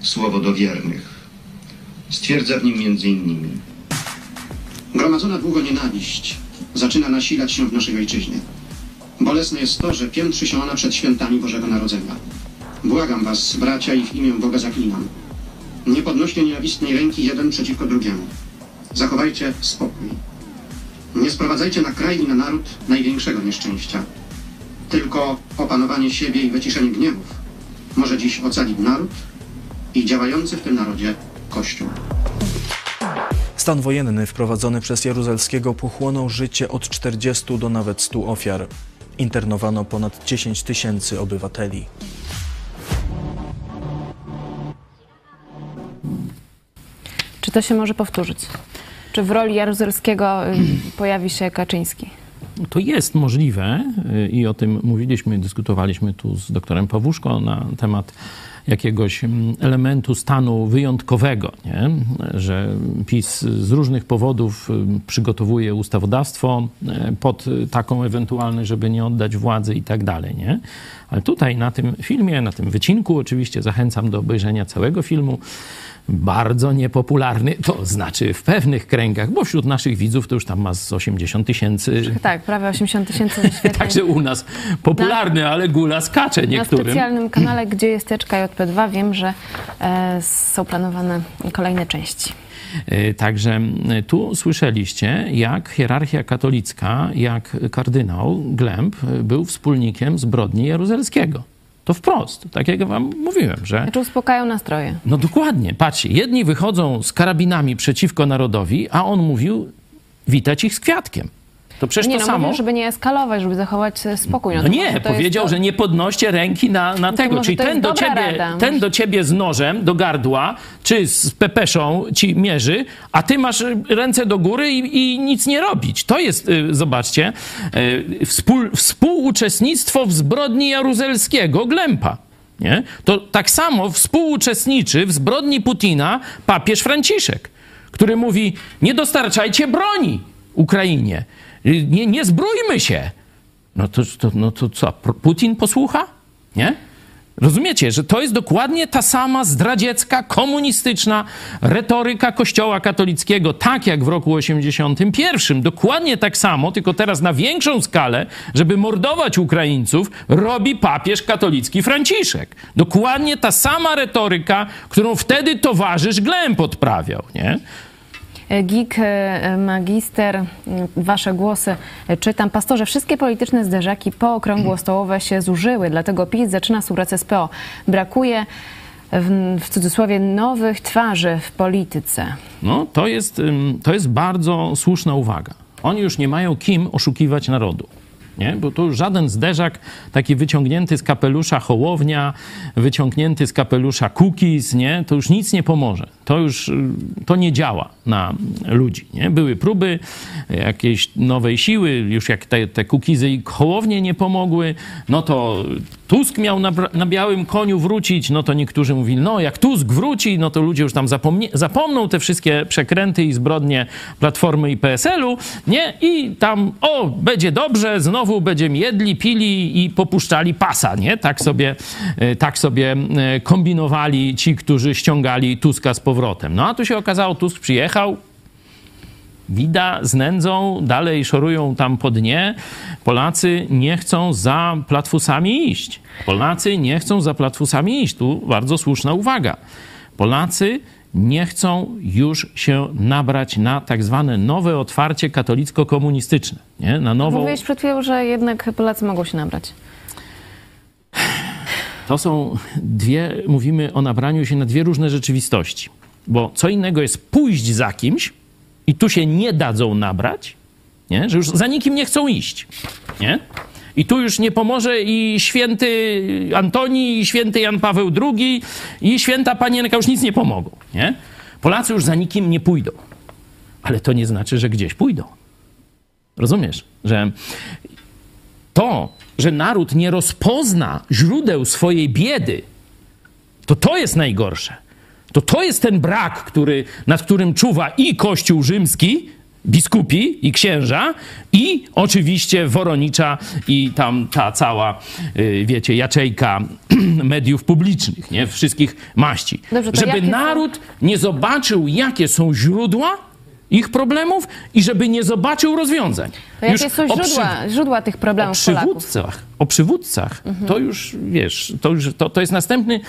słowo do wiernych. Stwierdza w nim m.in. Gromadzona długo nienawiść zaczyna nasilać się w naszej ojczyźnie. Bolesne jest to, że piętrzy się ona przed świętami Bożego Narodzenia. Błagam was, bracia, i w imię Boga zaklinam. Nie podnoście nienawistnej ręki jeden przeciwko drugiemu. Zachowajcie spokój. Nie sprowadzajcie na kraj i na naród największego nieszczęścia. Tylko opanowanie siebie i wyciszenie gniewów może dziś ocalić naród i działający w tym narodzie Kościół. Stan wojenny wprowadzony przez Jaruzelskiego pochłonął życie od 40 do nawet 100 ofiar. Internowano ponad 10 tysięcy obywateli. Czy to się może powtórzyć? Czy w roli Jaruzelskiego y, pojawi się Kaczyński? To jest możliwe y, i o tym mówiliśmy, dyskutowaliśmy tu z doktorem Pawłuszko na temat jakiegoś mm, elementu stanu wyjątkowego, nie? że PiS z różnych powodów y, przygotowuje ustawodawstwo pod taką ewentualność, żeby nie oddać władzy i tak dalej. Nie? Ale tutaj na tym filmie, na tym wycinku, oczywiście zachęcam do obejrzenia całego filmu, bardzo niepopularny, to znaczy w pewnych kręgach, bo wśród naszych widzów to już tam ma z 80 tysięcy. Tak, prawie 80 tysięcy. Także u nas popularny, ale gula skacze Na niektórym. specjalnym kanale, gdzie jest teczka JP2, wiem, że e, są planowane kolejne części. Y, Także y, tu słyszeliście, jak hierarchia katolicka, jak kardynał Glemp y, był wspólnikiem zbrodni Jaruzelskiego. To wprost, tak jak wam mówiłem, że Znaczy uspokają nastroje. No dokładnie, patrzcie, jedni wychodzą z karabinami przeciwko narodowi, a on mówił witać ich z kwiatkiem. To przecież nie, to no, samo... Mówił, żeby nie eskalować, żeby zachować spokój. No to nie, powiedział, jest że nie podnoście ręki na, na to tego. Czyli ten do, ciebie, rada. ten do ciebie z nożem do gardła, czy z pepeszą ci mierzy, a ty masz ręce do góry i, i nic nie robić. To jest, y, zobaczcie, y, współ, współuczestnictwo w zbrodni jaruzelskiego Glempa. Nie? To tak samo współuczestniczy w zbrodni Putina papież Franciszek, który mówi: Nie dostarczajcie broni Ukrainie, nie, nie się. No to, to, no to co, Putin posłucha? Nie? Rozumiecie, że to jest dokładnie ta sama zdradziecka, komunistyczna retoryka Kościoła katolickiego, tak jak w roku 81. Dokładnie tak samo, tylko teraz na większą skalę, żeby mordować Ukraińców, robi papież katolicki Franciszek. Dokładnie ta sama retoryka, którą wtedy towarzysz Glemp odprawiał, nie? Gik, e, magister, wasze głosy e, czytam. Pastorze, wszystkie polityczne zderzaki pookrągłostołowe się zużyły, dlatego PiS zaczyna współpracę z PO. Brakuje w, cudzysłowie nowych twarzy w polityce. No, to jest, to jest bardzo słuszna uwaga. Oni już nie mają kim oszukiwać narodu. Nie? Bo już żaden zderzak taki wyciągnięty z kapelusza Hołownia, wyciągnięty z kapelusza Cookies, nie? to już nic nie pomoże. To już y, to nie działa na ludzi. Nie? Były próby jakiejś nowej siły, już jak te, te Cookiesy i Hołownie nie pomogły, no to Tusk miał na, na białym koniu wrócić, no to niektórzy mówili, no jak Tusk wróci, no to ludzie już tam zapomną te wszystkie przekręty i zbrodnie Platformy i PSL-u, nie? I tam, o, będzie dobrze, znowu będziemy jedli, pili i popuszczali pasa, nie? Tak sobie, e, tak sobie e, kombinowali ci, którzy ściągali Tuska z powrotem. No a tu się okazało, Tusk przyjechał, bida z nędzą, dalej szorują tam po dnie. Polacy nie chcą za platfusami iść. Polacy nie chcą za platfusami iść. Tu bardzo słuszna uwaga. Polacy nie chcą już się nabrać na tak zwane nowe otwarcie katolicko-komunistyczne. Nie? Na nową... Mówiłeś przed chwilą, że jednak Polacy mogą się nabrać. To są dwie, mówimy o nabraniu się na dwie różne rzeczywistości. Bo co innego jest pójść za kimś i tu się nie dadzą nabrać, nie? że już za nikim nie chcą iść. Nie? I tu już nie pomoże i święty Antoni, i święty Jan Paweł II, i święta Panienka już nic nie pomogą. Nie? Polacy już za nikim nie pójdą. Ale to nie znaczy, że gdzieś pójdą. Rozumiesz? Że to, że naród nie rozpozna źródeł swojej biedy, to to jest najgorsze. To to jest ten brak, który, nad którym czuwa i Kościół rzymski, biskupi i księża i oczywiście Woronicza i tam ta cała, y, wiecie, jaczejka mediów publicznych, nie? Wszystkich maści. Dobrze, Żeby jakie naród nie zobaczył, jakie są źródła ich problemów i żeby nie zobaczył rozwiązań. To jakie Już są o przy- źródła, źródła tych o problemów Polaków? przywódcach, o przywódcach, to już wiesz, to, już, to, to jest następny.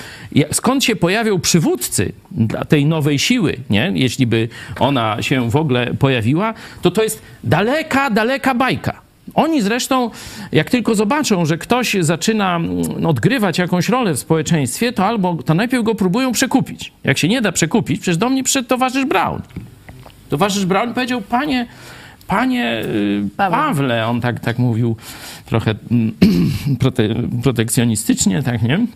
Skąd się pojawią przywódcy dla tej nowej siły, nie? jeśli by ona się w ogóle pojawiła, to to jest daleka, daleka bajka. Oni zresztą, jak tylko zobaczą, że ktoś zaczyna mm, odgrywać jakąś rolę w społeczeństwie, to albo to najpierw go próbują przekupić. Jak się nie da przekupić, przecież do mnie przyszedł towarzysz Brown. Towarzysz Brown powiedział, panie, panie y, Paweł. Pawle, on tak, tak mówił trochę mm, prote, protekcjonistycznie, tak, nie?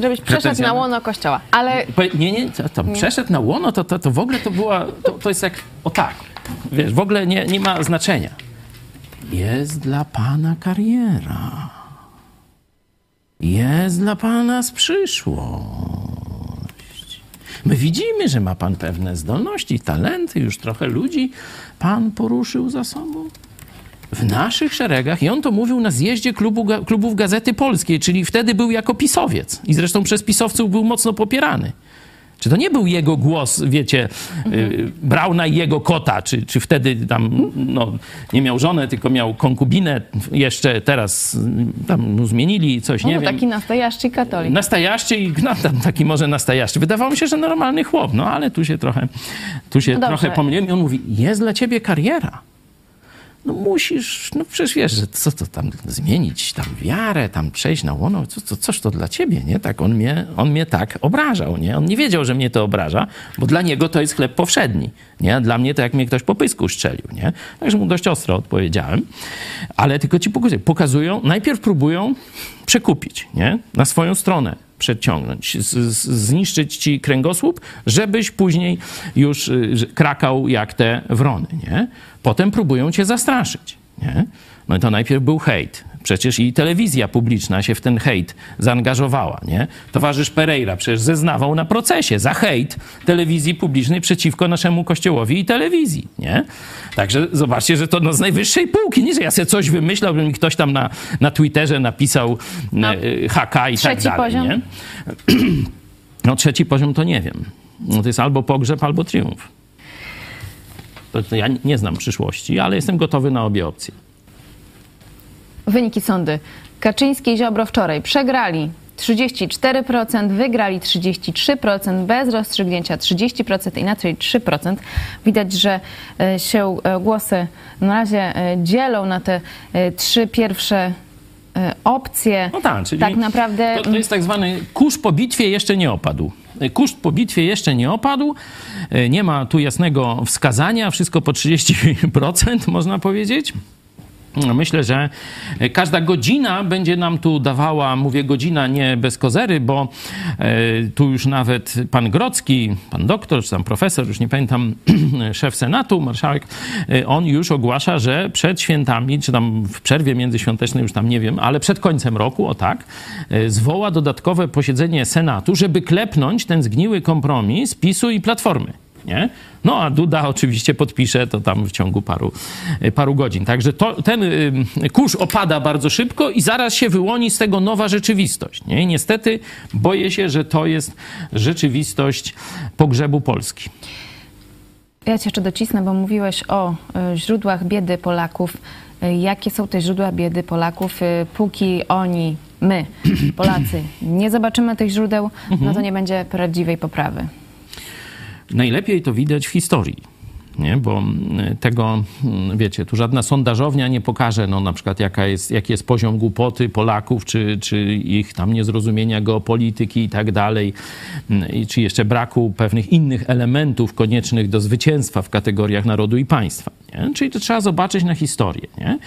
Żebyś przeszedł na łono kościoła. Ale Nie, nie, to, to przeszedł na łono, to, to, to w ogóle to była, to, to jest jak, o tak, wiesz, w ogóle nie, nie ma znaczenia. Jest dla pana kariera. Jest dla pana z przyszłość. My widzimy, że ma pan pewne zdolności, talenty, już trochę ludzi pan poruszył za sobą w naszych szeregach, i on to mówił na zjeździe klubu, klubów Gazety Polskiej, czyli wtedy był jako pisowiec i zresztą przez pisowców był mocno popierany. Czy to nie był jego głos, wiecie, y, Brauna i jego kota, czy, czy wtedy tam no, nie miał żonę, tylko miał konkubinę, jeszcze teraz y, tam zmienili coś, nie no, wiem. taki nastojaszczy katolik. Nastajaszczy i no, tam taki może nastajaszczy. Wydawało mi się, że normalny chłop, no ale tu się trochę, tu się No trochę pomyliłem i on mówi, jest dla ciebie kariera. No musisz, no przecież wiesz, że co to tam zmienić, tam wiarę, tam przejść na łono, co, co, coś to dla ciebie, nie? Tak, on mnie, on mnie tak obrażał, nie? On nie wiedział, że mnie to obraża, bo dla niego to jest chleb powszedni, nie? Dla mnie to jak mnie ktoś po pysku strzelił, nie? Także mu dość ostro odpowiedziałem, ale tylko ci pokazują, najpierw próbują przekupić, nie? Na swoją stronę przeciągnąć, zniszczyć ci kręgosłup, żebyś później już y, krakał jak te wrony, nie? Potem próbują cię zastraszyć, nie? No i to najpierw był hejt. Przecież i telewizja publiczna się w ten hejt zaangażowała, nie? Towarzysz Pereira przecież zeznawał na procesie za hejt telewizji publicznej przeciwko naszemu kościołowi i telewizji, nie? Także zobaczcie, że to no z najwyższej półki, nie, że ja sobie coś wymyślał, by mi ktoś tam na, na Twitterze napisał no, HK i tak dalej, poziom? nie? No trzeci poziom to nie wiem. No, to jest albo pogrzeb, albo triumf. To, to ja nie znam przyszłości, ale jestem gotowy na obie opcje. Wyniki sądy. Kaczyński i Ziobro wczoraj przegrali 34%, wygrali 33%, bez rozstrzygnięcia 30% inaczej 3%. Widać, że e, się e, głosy na razie e, dzielą na te trzy pierwsze opcje. No tak, czyli tak naprawdę... to, to jest tak zwany kurz po bitwie jeszcze nie opadł. Kuszt po bitwie jeszcze nie opadł, nie ma tu jasnego wskazania, wszystko po 30% można powiedzieć. Myślę, że każda godzina będzie nam tu dawała, mówię godzina nie bez kozery, bo e, tu już nawet pan Grocki, pan doktor, czy tam profesor, już nie pamiętam, szef Senatu, marszałek, e, on już ogłasza, że przed świętami, czy tam w przerwie międzyświątecznej, już tam nie wiem, ale przed końcem roku, o tak, e, zwoła dodatkowe posiedzenie Senatu, żeby klepnąć ten zgniły kompromis PiSu i Platformy nie? No a Duda oczywiście podpisze to tam w ciągu paru, y, paru godzin. Także to, ten y, kurz opada bardzo szybko i zaraz się wyłoni z tego nowa rzeczywistość. Nie? I niestety boję się, że to jest rzeczywistość pogrzebu Polski. Ja cię jeszcze docisnę, bo mówiłeś o y, źródłach biedy Polaków. Jakie są te źródła biedy Polaków? Póki oni, my, Polacy, nie zobaczymy tych źródeł, no to nie będzie prawdziwej poprawy. Najlepiej to widać w historii. Nie? Bo mm, tego, mm, wiecie, tu żadna sondażownia nie pokaże, no na przykład jaka jest, jaki jest poziom głupoty Polaków, czy, czy ich tam niezrozumienia geopolityki i tak dalej, mm, czy jeszcze braku pewnych innych elementów koniecznych do zwycięstwa w kategoriach narodu i państwa. Nie? Czyli to trzeba zobaczyć na historię. Nie?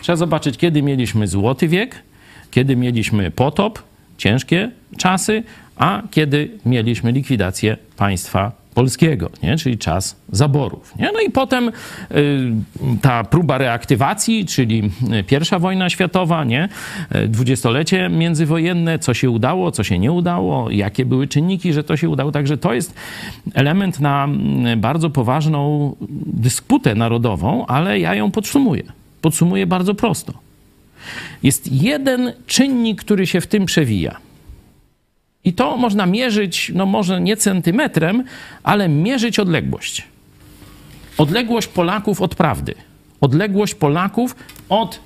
Trzeba zobaczyć, kiedy mieliśmy złoty wiek, kiedy mieliśmy potop, ciężkie czasy, a kiedy mieliśmy likwidację państwa polskiego, nie? czyli czas zaborów. Nie? No i potem y, ta próba reaktywacji, czyli pierwsza wojna światowa, nie? dwudziestolecie międzywojenne, co się udało, co się nie udało, jakie były czynniki, że to się udało. Także to jest element na bardzo poważną dysputę narodową, ale ja ją podsumuję. Podsumuję bardzo prosto. Jest jeden czynnik, który się w tym przewija – i to można mierzyć, no może nie centymetrem, ale mierzyć odległość. Odległość Polaków od prawdy. Odległość Polaków od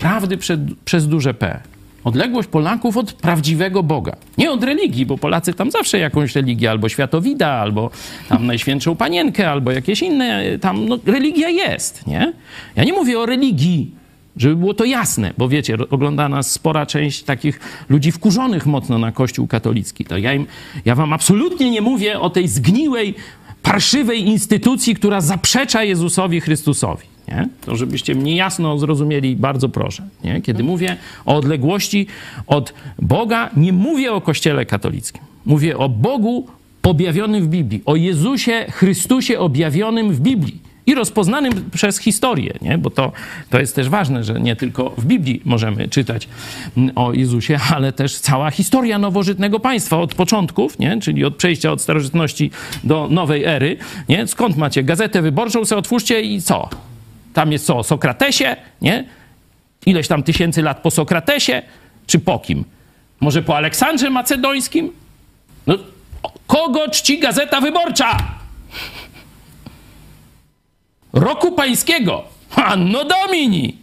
prawdy przed, przez duże P. Odległość Polaków od prawdziwego Boga. Nie od religii, bo Polacy tam zawsze jakąś religię, albo światowida, albo tam Najświętszą Panienkę, albo jakieś inne, tam no, religia jest, nie? Ja nie mówię o religii żeby było to jasne, bo wiecie, ogląda nas spora część takich ludzi wkurzonych mocno na Kościół katolicki. To ja, im, ja wam absolutnie nie mówię o tej zgniłej, parszywej instytucji, która zaprzecza Jezusowi Chrystusowi. Nie? To żebyście mnie jasno zrozumieli, bardzo proszę. Nie? Kiedy mówię o odległości od Boga, nie mówię o Kościele katolickim. Mówię o Bogu objawionym w Biblii, o Jezusie Chrystusie objawionym w Biblii i rozpoznanym przez historię, nie? bo to, to jest też ważne, że nie tylko w Biblii możemy czytać o Jezusie, ale też cała historia nowożytnego państwa od początków, nie? czyli od przejścia od starożytności do nowej ery. Nie? Skąd macie gazetę wyborczą, sobie otwórzcie i co? Tam jest co? O Sokratesie? Nie? Ileś tam tysięcy lat po Sokratesie? Czy po kim? Może po Aleksandrze Macedońskim? No, kogo czci Gazeta Wyborcza? Roku pańskiego, anno domini,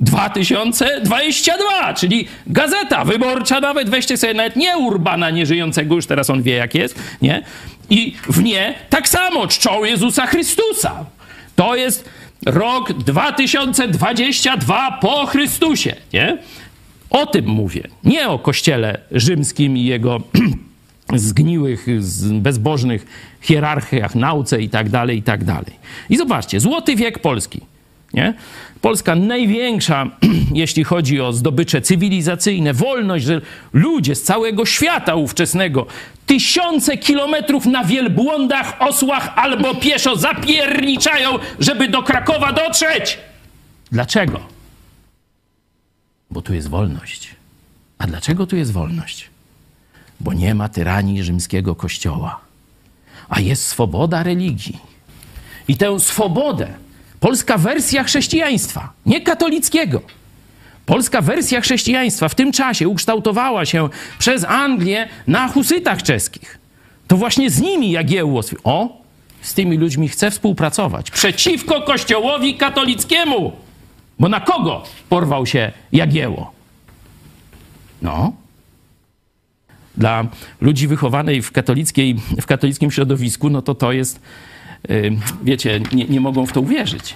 2022, czyli gazeta wyborcza nawet, weźcie sobie nawet nie Urbana nieżyjącego, już teraz on wie jak jest, nie? I w nie tak samo czczą Jezusa Chrystusa. To jest rok 2022 po Chrystusie, nie? O tym mówię. Nie o kościele rzymskim i jego zgniłych, bezbożnych hierarchiach, nauce i tak dalej, i tak dalej. I zobaczcie, złoty wiek Polski. Nie? Polska największa, jeśli chodzi o zdobycze cywilizacyjne, wolność, że ludzie z całego świata ówczesnego tysiące kilometrów na wielbłądach, osłach albo pieszo zapierniczają, żeby do Krakowa dotrzeć. Dlaczego? Bo tu jest wolność. A dlaczego tu jest wolność? Bo nie ma tyranii rzymskiego kościoła, a jest swoboda religii. I tę swobodę polska wersja chrześcijaństwa, nie katolickiego. Polska wersja chrześcijaństwa w tym czasie ukształtowała się przez Anglię na husytach czeskich. To właśnie z nimi Jagiełło... O, z tymi ludźmi chce współpracować. Przeciwko kościołowi katolickiemu. Bo na kogo porwał się Jagiełło? No. Dla ludzi wychowanej w, katolickiej, w katolickim środowisku, no to to jest wiecie, nie, nie mogą w to uwierzyć.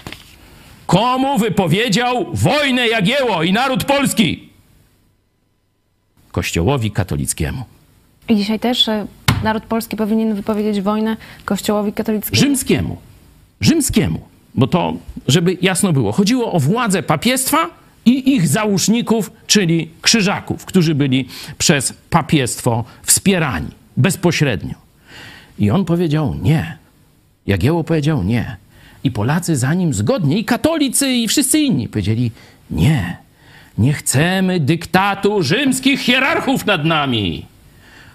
Komu wypowiedział wojnę Jagieło i naród polski? Kościołowi katolickiemu. I dzisiaj też naród polski powinien wypowiedzieć wojnę Kościołowi katolickiemu? Rzymskiemu. Rzymskiemu. Bo to, żeby jasno było, chodziło o władzę papiestwa i ich załóżników, czyli krzyżaków, którzy byli przez papiestwo wspierani bezpośrednio. I on powiedział nie. Jagiełło powiedział nie. I Polacy za nim zgodnie, i katolicy, i wszyscy inni powiedzieli nie. Nie chcemy dyktatu rzymskich hierarchów nad nami.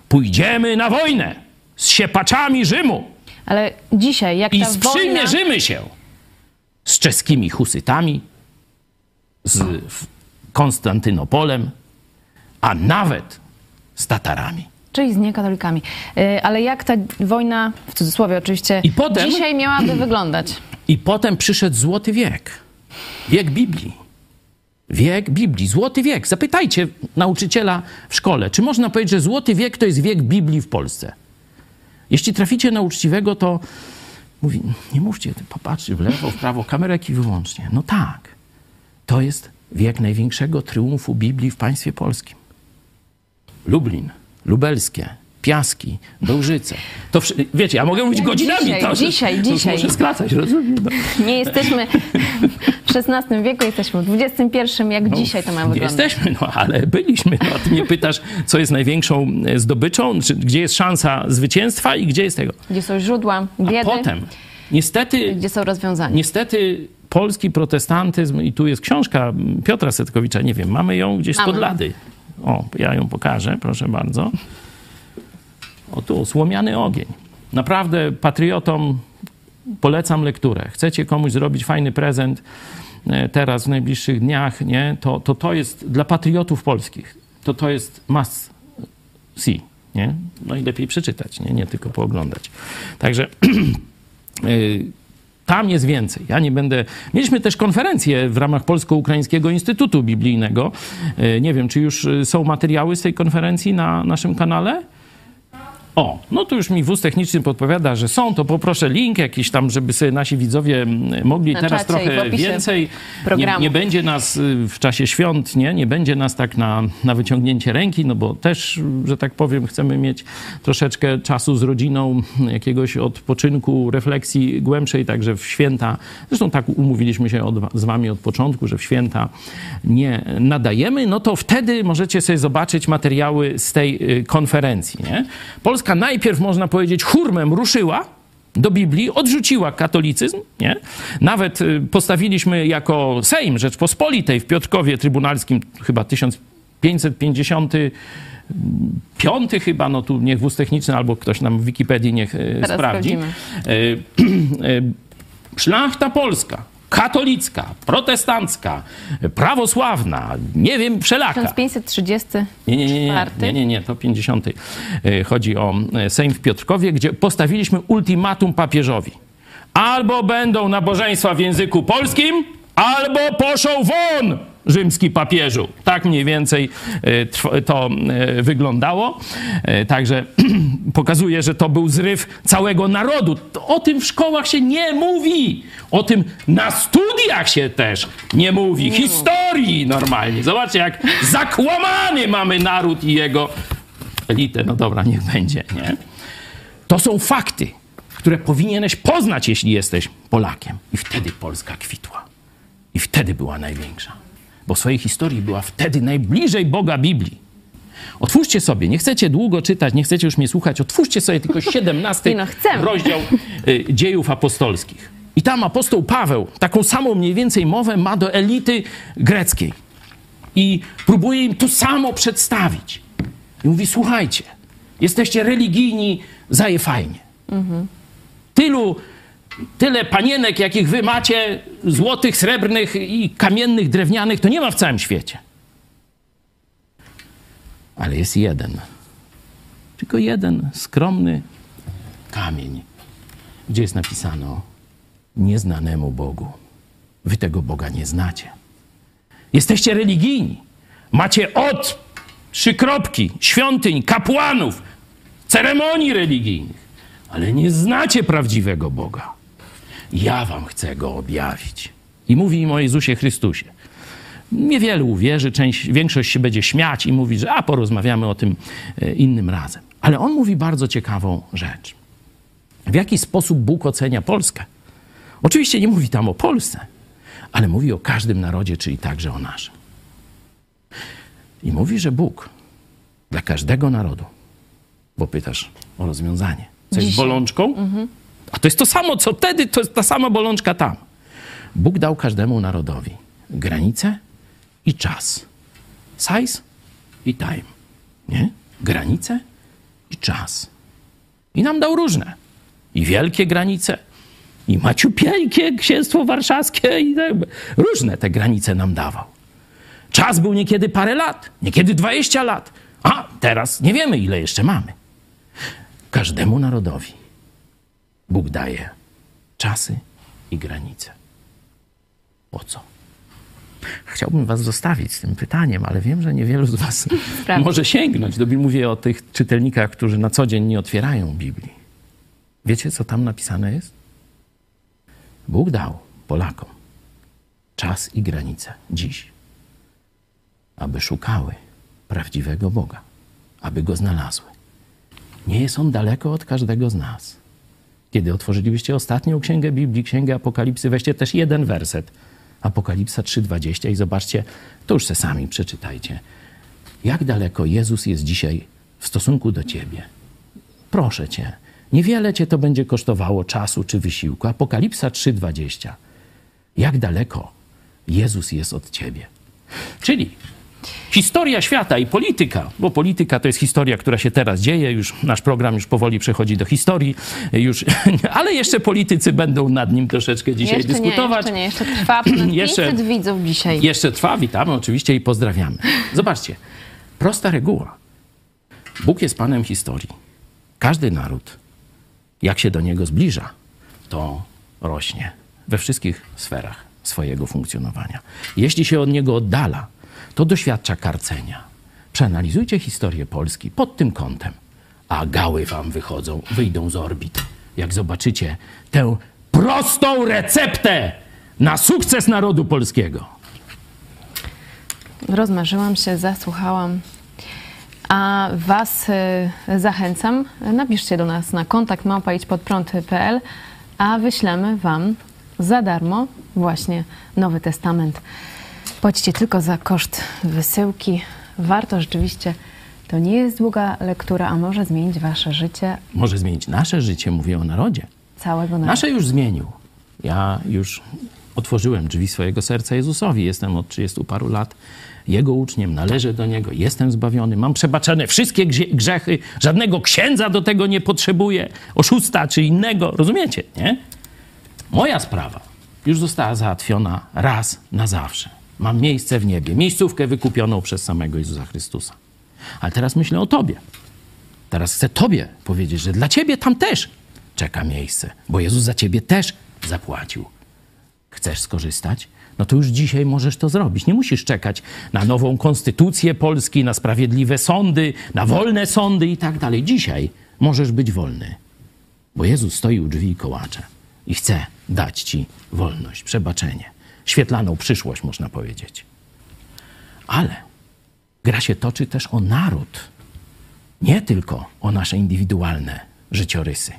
Pójdziemy na wojnę z siepaczami Rzymu. Ale dzisiaj, jak ta I wojna... sprzymierzymy się z czeskimi husytami, z Konstantynopolem, a nawet z Tatarami czyli z niekatolikami. Y, ale jak ta wojna, w cudzysłowie oczywiście, I potem, dzisiaj miałaby wyglądać? I potem przyszedł złoty wiek. Wiek Biblii. Wiek Biblii, złoty wiek. Zapytajcie nauczyciela w szkole, czy można powiedzieć, że złoty wiek to jest wiek Biblii w Polsce. Jeśli traficie na uczciwego, to mówi, nie mówcie, popatrzy w lewo, w prawo, kamerek i wyłącznie. No tak, to jest wiek największego triumfu Biblii w państwie polskim. Lublin, lubelskie, Piaski, Bełżyce. To wiecie, ja mogę mówić godzinami. Dzisiaj, to, dzisiaj, to dzisiaj. Muszę skracać, rozumiem. No. Nie jesteśmy w XVI wieku, jesteśmy w XXI, jak no, dzisiaj to ma wyglądać. Jesteśmy, no ale byliśmy. No, a ty mnie pytasz, co jest największą e, zdobyczą, czy, gdzie jest szansa zwycięstwa i gdzie jest tego. Gdzie są źródła biedy. A potem, niestety... Gdzie są rozwiązania. Niestety polski protestantyzm, i tu jest książka Piotra Setkowicza, nie wiem, mamy ją gdzieś spod lady. O, ja ją pokażę, proszę bardzo. O tu, Słomiany ogień. Naprawdę patriotom polecam lekturę. Chcecie komuś zrobić fajny prezent e, teraz, w najbliższych dniach, nie? To, to to jest dla patriotów polskich. To to jest must see, nie? No i lepiej przeczytać, nie? Nie tylko pooglądać. Także e, tam jest więcej. Ja nie będę. Mieliśmy też konferencję w ramach Polsko-Ukraińskiego Instytutu Biblijnego. E, nie wiem, czy już e, są materiały z tej konferencji na naszym kanale. O, no to już mi wóz techniczny podpowiada, że są, to poproszę link jakiś tam, żeby sobie nasi widzowie mogli na teraz trochę więcej. Nie, nie, będzie nas y, w czasie świąt, nie? Nie będzie nas tak na, na wyciągnięcie ręki, no bo też, że tak powiem, chcemy mieć troszeczkę czasu z rodziną, jakiegoś odpoczynku, refleksji głębszej, także w święta, zresztą tak umówiliśmy się od, z wami od początku, że w święta nie nadajemy, no to wtedy możecie sobie zobaczyć materiały z tej y, konferencji, nie? Polska Polska najpierw, można powiedzieć, hurmem ruszyła do Biblii, odrzuciła katolicyzm, nie? Nawet y, postawiliśmy jako Sejm Rzeczpospolitej w Piotrkowie Trybunalskim chyba 1555 chyba, no tu niech wóz techniczny albo ktoś nam w Wikipedii niech y, Teraz sprawdzi. Sprawdzimy. Y, szlachta polska katolicka, protestancka, prawosławna, nie wiem, wszelaka. 1530. Nie, nie, nie, nie, nie, nie, nie, to 50. E, chodzi o e, Sejm w Piotrkowie, gdzie postawiliśmy ultimatum papieżowi. Albo będą nabożeństwa w języku polskim, albo poszą won rzymski papieżu. Tak mniej więcej e, to e, wyglądało. E, także pokazuje, że to był zryw całego narodu. O tym w szkołach się nie mówi. O tym na studiach się też nie mówi. Historii normalnie. Zobaczcie, jak zakłamany mamy naród i jego elitę. No dobra, niech będzie, nie? To są fakty, które powinieneś poznać, jeśli jesteś Polakiem. I wtedy Polska kwitła. I wtedy była największa. Bo w swojej historii była wtedy najbliżej Boga Biblii. Otwórzcie sobie, nie chcecie długo czytać, nie chcecie już mnie słuchać, otwórzcie sobie tylko 17 no, rozdział y, dziejów apostolskich. I tam apostoł Paweł taką samą mniej więcej mowę ma do elity greckiej. I próbuje im to samo przedstawić. I mówi: Słuchajcie, jesteście religijni, zaje fajnie. Tylu, tyle panienek, jakich wy macie, złotych, srebrnych i kamiennych, drewnianych, to nie ma w całym świecie. Ale jest jeden. Tylko jeden skromny kamień, gdzie jest napisano nieznanemu Bogu. Wy tego Boga nie znacie. Jesteście religijni. Macie od trzy kropki, świątyń, kapłanów, ceremonii religijnych, ale nie znacie prawdziwego Boga. Ja wam chcę go objawić. I mówi im o Jezusie Chrystusie. Niewielu uwierzy, część, większość się będzie śmiać i mówić, że a porozmawiamy o tym e, innym razem. Ale on mówi bardzo ciekawą rzecz. W jaki sposób Bóg ocenia Polskę? Oczywiście nie mówi tam o Polsce, ale mówi o każdym narodzie, czyli także o naszym. I mówi, że Bóg dla każdego narodu, bo pytasz o rozwiązanie, co jest bolączką, a to jest to samo, co wtedy, to jest ta sama bolączka tam. Bóg dał każdemu narodowi granicę i czas. Size i time. Nie? Granice i czas. I nam dał różne. I wielkie granice, i maciupieńkie księstwo warszawskie, i tak, różne te granice nam dawał. Czas był niekiedy parę lat, niekiedy 20 lat, a teraz nie wiemy, ile jeszcze mamy. Każdemu narodowi Bóg daje czasy i granice. Po co? Chciałbym was zostawić z tym pytaniem, ale wiem, że niewielu z was może sięgnąć. Do, mówię o tych czytelnikach, którzy na co dzień nie otwierają Biblii. Wiecie, co tam napisane jest? Bóg dał Polakom czas i granice dziś, aby szukały prawdziwego Boga, aby go znalazły. Nie jest on daleko od każdego z nas. Kiedy otworzylibyście ostatnią księgę Biblii, księgę Apokalipsy, weźcie też jeden werset. Apokalipsa 3:20 i zobaczcie, to już se sami przeczytajcie. Jak daleko Jezus jest dzisiaj w stosunku do ciebie? Proszę cię, niewiele cię to będzie kosztowało czasu czy wysiłku. Apokalipsa 3:20. Jak daleko Jezus jest od ciebie? Czyli historia świata i polityka, bo polityka to jest historia, która się teraz dzieje, już nasz program już powoli przechodzi do historii, już, ale jeszcze politycy będą nad nim troszeczkę dzisiaj jeszcze dyskutować. Nie, jeszcze nie, jeszcze trwa ponad Jeszcze- 500 widzów dzisiaj. Jeszcze trwa, witamy oczywiście i pozdrawiamy. Zobaczcie, prosta reguła. Bóg jest Panem historii. Każdy naród, jak się do Niego zbliża, to rośnie we wszystkich sferach swojego funkcjonowania. Jeśli się od Niego oddala, to doświadcza karcenia. Przeanalizujcie historię Polski pod tym kątem, a gały wam wychodzą, wyjdą z orbit. Jak zobaczycie tę prostą receptę na sukces narodu polskiego. Rozmarzyłam się, zasłuchałam. A Was y, zachęcam, napiszcie do nas na kontakt małpaidźpodprąd.pl, a wyślemy Wam za darmo właśnie Nowy Testament. Płacicie tylko za koszt wysyłki. Warto rzeczywiście, to nie jest długa lektura, a może zmienić Wasze życie, Może zmienić nasze życie, mówię o narodzie. całego narodu. Nasze już zmienił. Ja już otworzyłem drzwi swojego serca Jezusowi. Jestem od 30 paru lat Jego uczniem, należę do Niego, jestem zbawiony, mam przebaczone wszystkie grze- grzechy, żadnego księdza do tego nie potrzebuję, oszusta czy innego, rozumiecie, nie? Moja sprawa już została załatwiona raz na zawsze. Mam miejsce w niebie, miejscówkę wykupioną przez samego Jezusa Chrystusa. Ale teraz myślę o Tobie. Teraz chcę Tobie powiedzieć, że dla Ciebie tam też czeka miejsce, bo Jezus za Ciebie też zapłacił. Chcesz skorzystać? no to już dzisiaj możesz to zrobić. Nie musisz czekać na nową konstytucję Polski, na sprawiedliwe sądy, na wolne sądy i tak dalej. Dzisiaj możesz być wolny, bo Jezus stoi u drzwi i kołacze i chce dać ci wolność, przebaczenie, świetlaną przyszłość, można powiedzieć. Ale gra się toczy też o naród, nie tylko o nasze indywidualne życiorysy.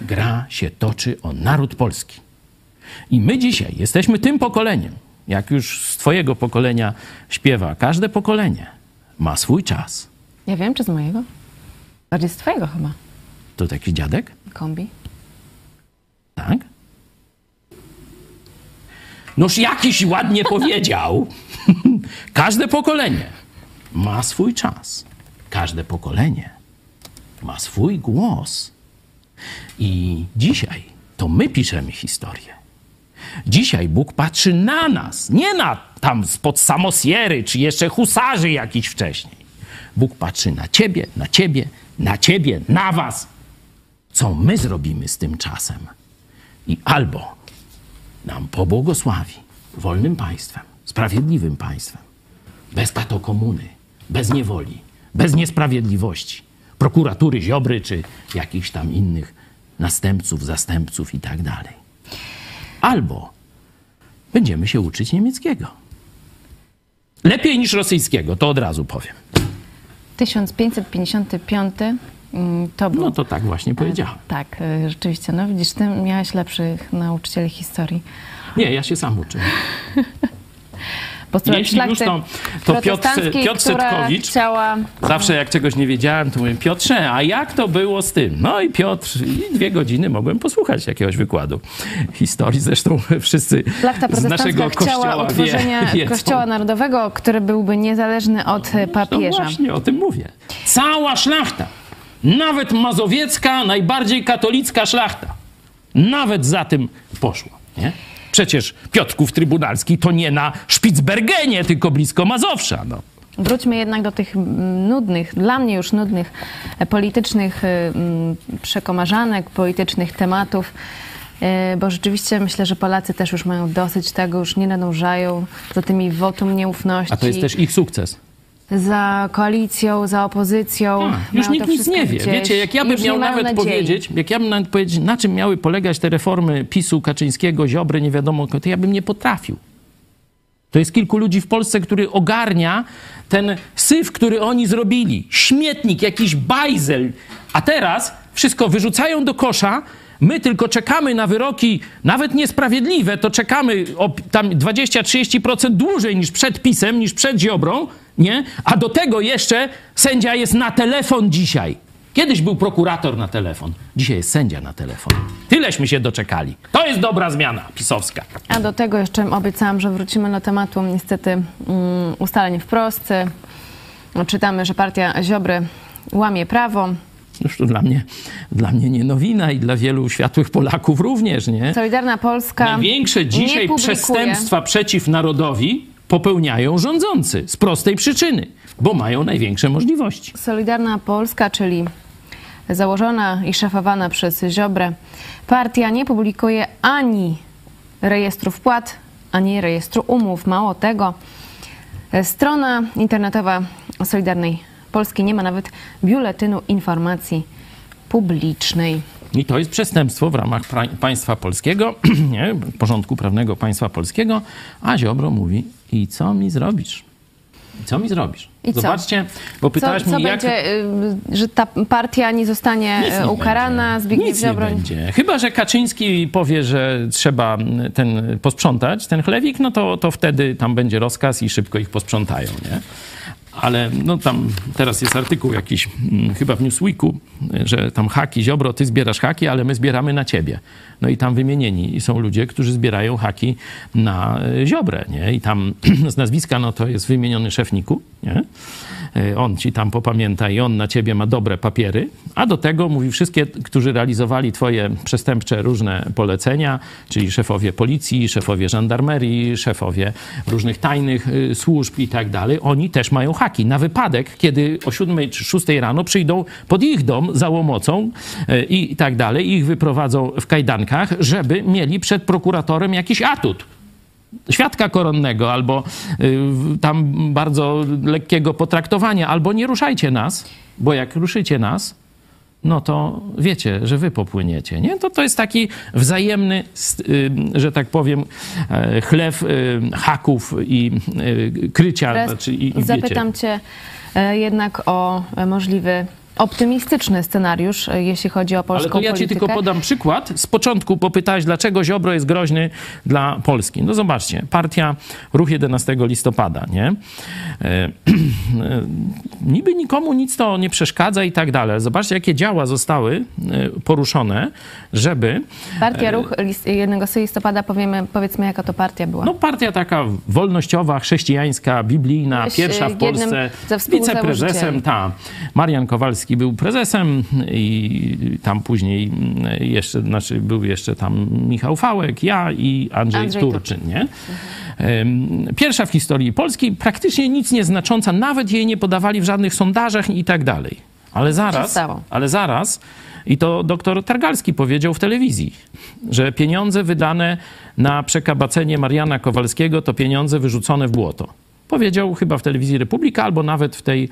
Gra się toczy o naród polski. I my dzisiaj jesteśmy tym pokoleniem, jak już z Twojego pokolenia śpiewa, każde pokolenie ma swój czas. Ja wiem, czy z mojego? Bardziej z twojego chyba. To taki dziadek? Kombi. Tak? Noż jakiś ładnie powiedział. Każde pokolenie ma swój czas. Każde pokolenie ma swój głos. I dzisiaj to my piszemy historię. Dzisiaj Bóg patrzy na nas, nie na tam spod samosiery, czy jeszcze husarzy jakiś wcześniej. Bóg patrzy na ciebie, na ciebie, na ciebie, na was. Co my zrobimy z tym czasem? I albo nam pobłogosławi wolnym państwem, sprawiedliwym państwem, bez patokomuny, bez niewoli, bez niesprawiedliwości, prokuratury Ziobry czy jakichś tam innych następców, zastępców i tak dalej. Albo będziemy się uczyć niemieckiego. Lepiej niż rosyjskiego, to od razu powiem. 1555 mm, to był... No to tak właśnie powiedziałem. Tak, y, rzeczywiście. No widzisz, ty miałeś lepszych nauczycieli historii. Nie, ja się sam uczę. Bo Jeśli już, to, to Piotr, Piotr Setkowicz, chciała... zawsze jak czegoś nie wiedziałem, to mówię, Piotrze, a jak to było z tym? No i Piotr, i dwie godziny mogłem posłuchać jakiegoś wykładu historii. Zresztą wszyscy Szlachta z naszego protestancka chciała kościoła utworzenia wie, kościoła narodowego, który byłby niezależny od e, No papieża. właśnie, o tym mówię. Cała szlachta, nawet mazowiecka, najbardziej katolicka szlachta, nawet za tym poszło, nie? Przecież Piotrków Trybunalski to nie na Spitsbergenie, tylko blisko Mazowsza, no. Wróćmy jednak do tych mm, nudnych, dla mnie już nudnych e, politycznych y, mm, przekomarzanek, politycznych tematów, y, bo rzeczywiście myślę, że Polacy też już mają dosyć tego, już nie nadążają za tymi wotum nieufności. A to jest też ich sukces. Za koalicją, za opozycją. A, już nikt nic nie wie. gdzieś. Wiecie, jak ja bym Już miał nawet nadziei. powiedzieć, jak ja bym nawet powiedzieć, na czym miały polegać te reformy PiSu, Kaczyńskiego, Ziobry, nie wiadomo, to ja bym nie potrafił. To jest kilku ludzi w Polsce, który ogarnia ten syf, który oni zrobili. Śmietnik, jakiś bajzel. A teraz wszystko wyrzucają do kosza. My tylko czekamy na wyroki, nawet niesprawiedliwe, to czekamy o tam 20-30% dłużej niż przed pisem, niż przed Ziobrą, nie? A do tego jeszcze sędzia jest na telefon dzisiaj. Kiedyś był prokurator na telefon, dzisiaj jest sędzia na telefon. Tyleśmy się doczekali. To jest dobra zmiana pisowska. A do tego jeszcze obiecałam, że wrócimy do tematu niestety mm, ustaleń w Polsce. Czytamy, że partia Ziobry łamie prawo. To dla mnie, dla mnie nie nowina i dla wielu światłych Polaków również, nie? Solidarna Polska Największe dzisiaj przestępstwa przeciw narodowi popełniają rządzący z prostej przyczyny, bo mają największe możliwości. Solidarna Polska, czyli założona i szefowana przez Ziobrę partia nie publikuje ani rejestru wpłat, ani rejestru umów. Mało tego, strona internetowa Solidarnej Polski nie ma nawet biuletynu informacji publicznej. I to jest przestępstwo w ramach pra- państwa polskiego, nie? porządku prawnego państwa polskiego, a Ziobro mówi, i co mi zrobisz? I co mi zrobisz? I co? Zobaczcie, bo Co, pytałaś co mnie, jak... będzie, y, że ta partia nie zostanie Nic y, nie ukarana? Zbigniew Nic nie Ziobro będzie. Chyba, że Kaczyński powie, że trzeba ten posprzątać, ten chlewik, no to, to wtedy tam będzie rozkaz i szybko ich posprzątają, nie? Ale no tam teraz jest artykuł jakiś, mm, chyba w Newsweeku, że tam haki, Ziobro, ty zbierasz haki, ale my zbieramy na ciebie. No i tam wymienieni są ludzie, którzy zbierają haki na e, Ziobrę, nie? I tam z nazwiska, no to jest wymieniony szef Niku, nie? E, On ci tam popamięta i on na ciebie ma dobre papiery, a do tego mówi wszystkie, którzy realizowali twoje przestępcze różne polecenia, czyli szefowie policji, szefowie żandarmerii, szefowie różnych tajnych y, służb i tak dalej, oni też mają haki na wypadek, kiedy o 7 czy 6 rano przyjdą pod ich dom za łomocą y, i tak dalej, i ich wyprowadzą w kajdankach, żeby mieli przed prokuratorem jakiś atut. Świadka koronnego, albo y, tam bardzo lekkiego potraktowania, albo nie ruszajcie nas, bo jak ruszycie nas, no to wiecie, że wy popłyniecie. Nie? To, to jest taki wzajemny, y, że tak powiem, e, chlew y, haków i krycia. Znaczy, i, i zapytam cię e, jednak o e, możliwy optymistyczny scenariusz, e, jeśli chodzi o polską Ale to ja ci politykę. tylko podam przykład. Z początku popytałeś, dlaczego Ziobro jest groźny dla Polski. No zobaczcie, partia Ruch 11 listopada, nie? E, niby nikomu nic to nie przeszkadza i tak dalej. Zobaczcie, jakie działa zostały e, poruszone, żeby... Partia Ruch list, 11 listopada, powiemy, powiedzmy jaka to partia była. No partia taka wolnościowa, chrześcijańska, biblijna, Byłeś, pierwsza w e, Polsce. Wiceprezesem, ta. Marian Kowalski był prezesem i tam później jeszcze, znaczy był jeszcze tam Michał Fałek, ja i Andrzej, Andrzej Turczyn, nie? Pierwsza w historii Polski, praktycznie nic nieznacząca, nawet jej nie podawali w żadnych sondażach i tak dalej. Ale zaraz, ale zaraz, i to doktor Targalski powiedział w telewizji, że pieniądze wydane na przekabacenie Mariana Kowalskiego to pieniądze wyrzucone w błoto. Powiedział chyba w telewizji Republika albo nawet w tej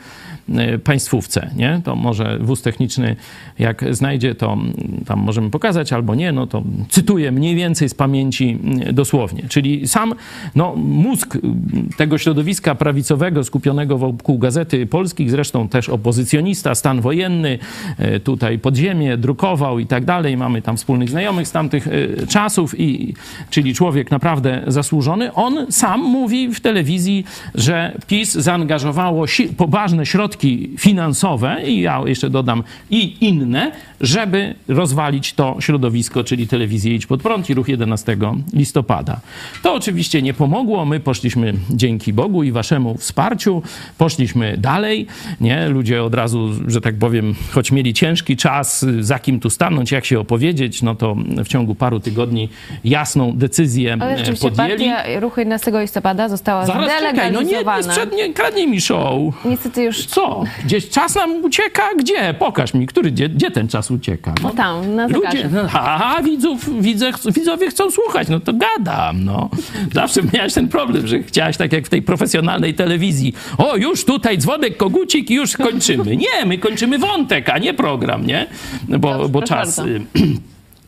e, państwówce, nie? To może wóz techniczny, jak znajdzie, to mm, tam możemy pokazać, albo nie, no to cytuję mniej więcej z pamięci mm, dosłownie. Czyli sam no, mózg mm, tego środowiska prawicowego skupionego wokół Gazety Polskich, zresztą też opozycjonista, stan wojenny, e, tutaj podziemie, drukował i tak dalej. Mamy tam wspólnych znajomych z tamtych e, czasów, i, czyli człowiek naprawdę zasłużony. On sam mówi w telewizji, że PiS zaangażowało poważne środki finansowe i ja jeszcze dodam i inne, żeby rozwalić to środowisko, czyli telewizję Idź Pod Prąd i Ruch 11 listopada. To oczywiście nie pomogło. My poszliśmy dzięki Bogu i waszemu wsparciu, poszliśmy dalej. Nie? Ludzie od razu, że tak powiem, choć mieli ciężki czas, za kim tu stanąć, jak się opowiedzieć, no to w ciągu paru tygodni jasną decyzję Ale e, podjęli. partia Ruchu 11 listopada została Zaraz no nie, nie, nie kradnij mi show. Niestety już Co? Gdzieś czas nam ucieka? Gdzie? Pokaż mi, który, gdzie, gdzie ten czas ucieka? No, tam, na Ludzie, zegarze. no, a widzów, widzę, widzowie chcą słuchać, no to gadam, no. Zawsze miałeś ten problem, że chciałaś tak jak w tej profesjonalnej telewizji. O, już tutaj dzwonek, kogucik i już kończymy. Nie, my kończymy wątek, a nie program, nie? Bo, Dobrze, bo czas bardzo. y,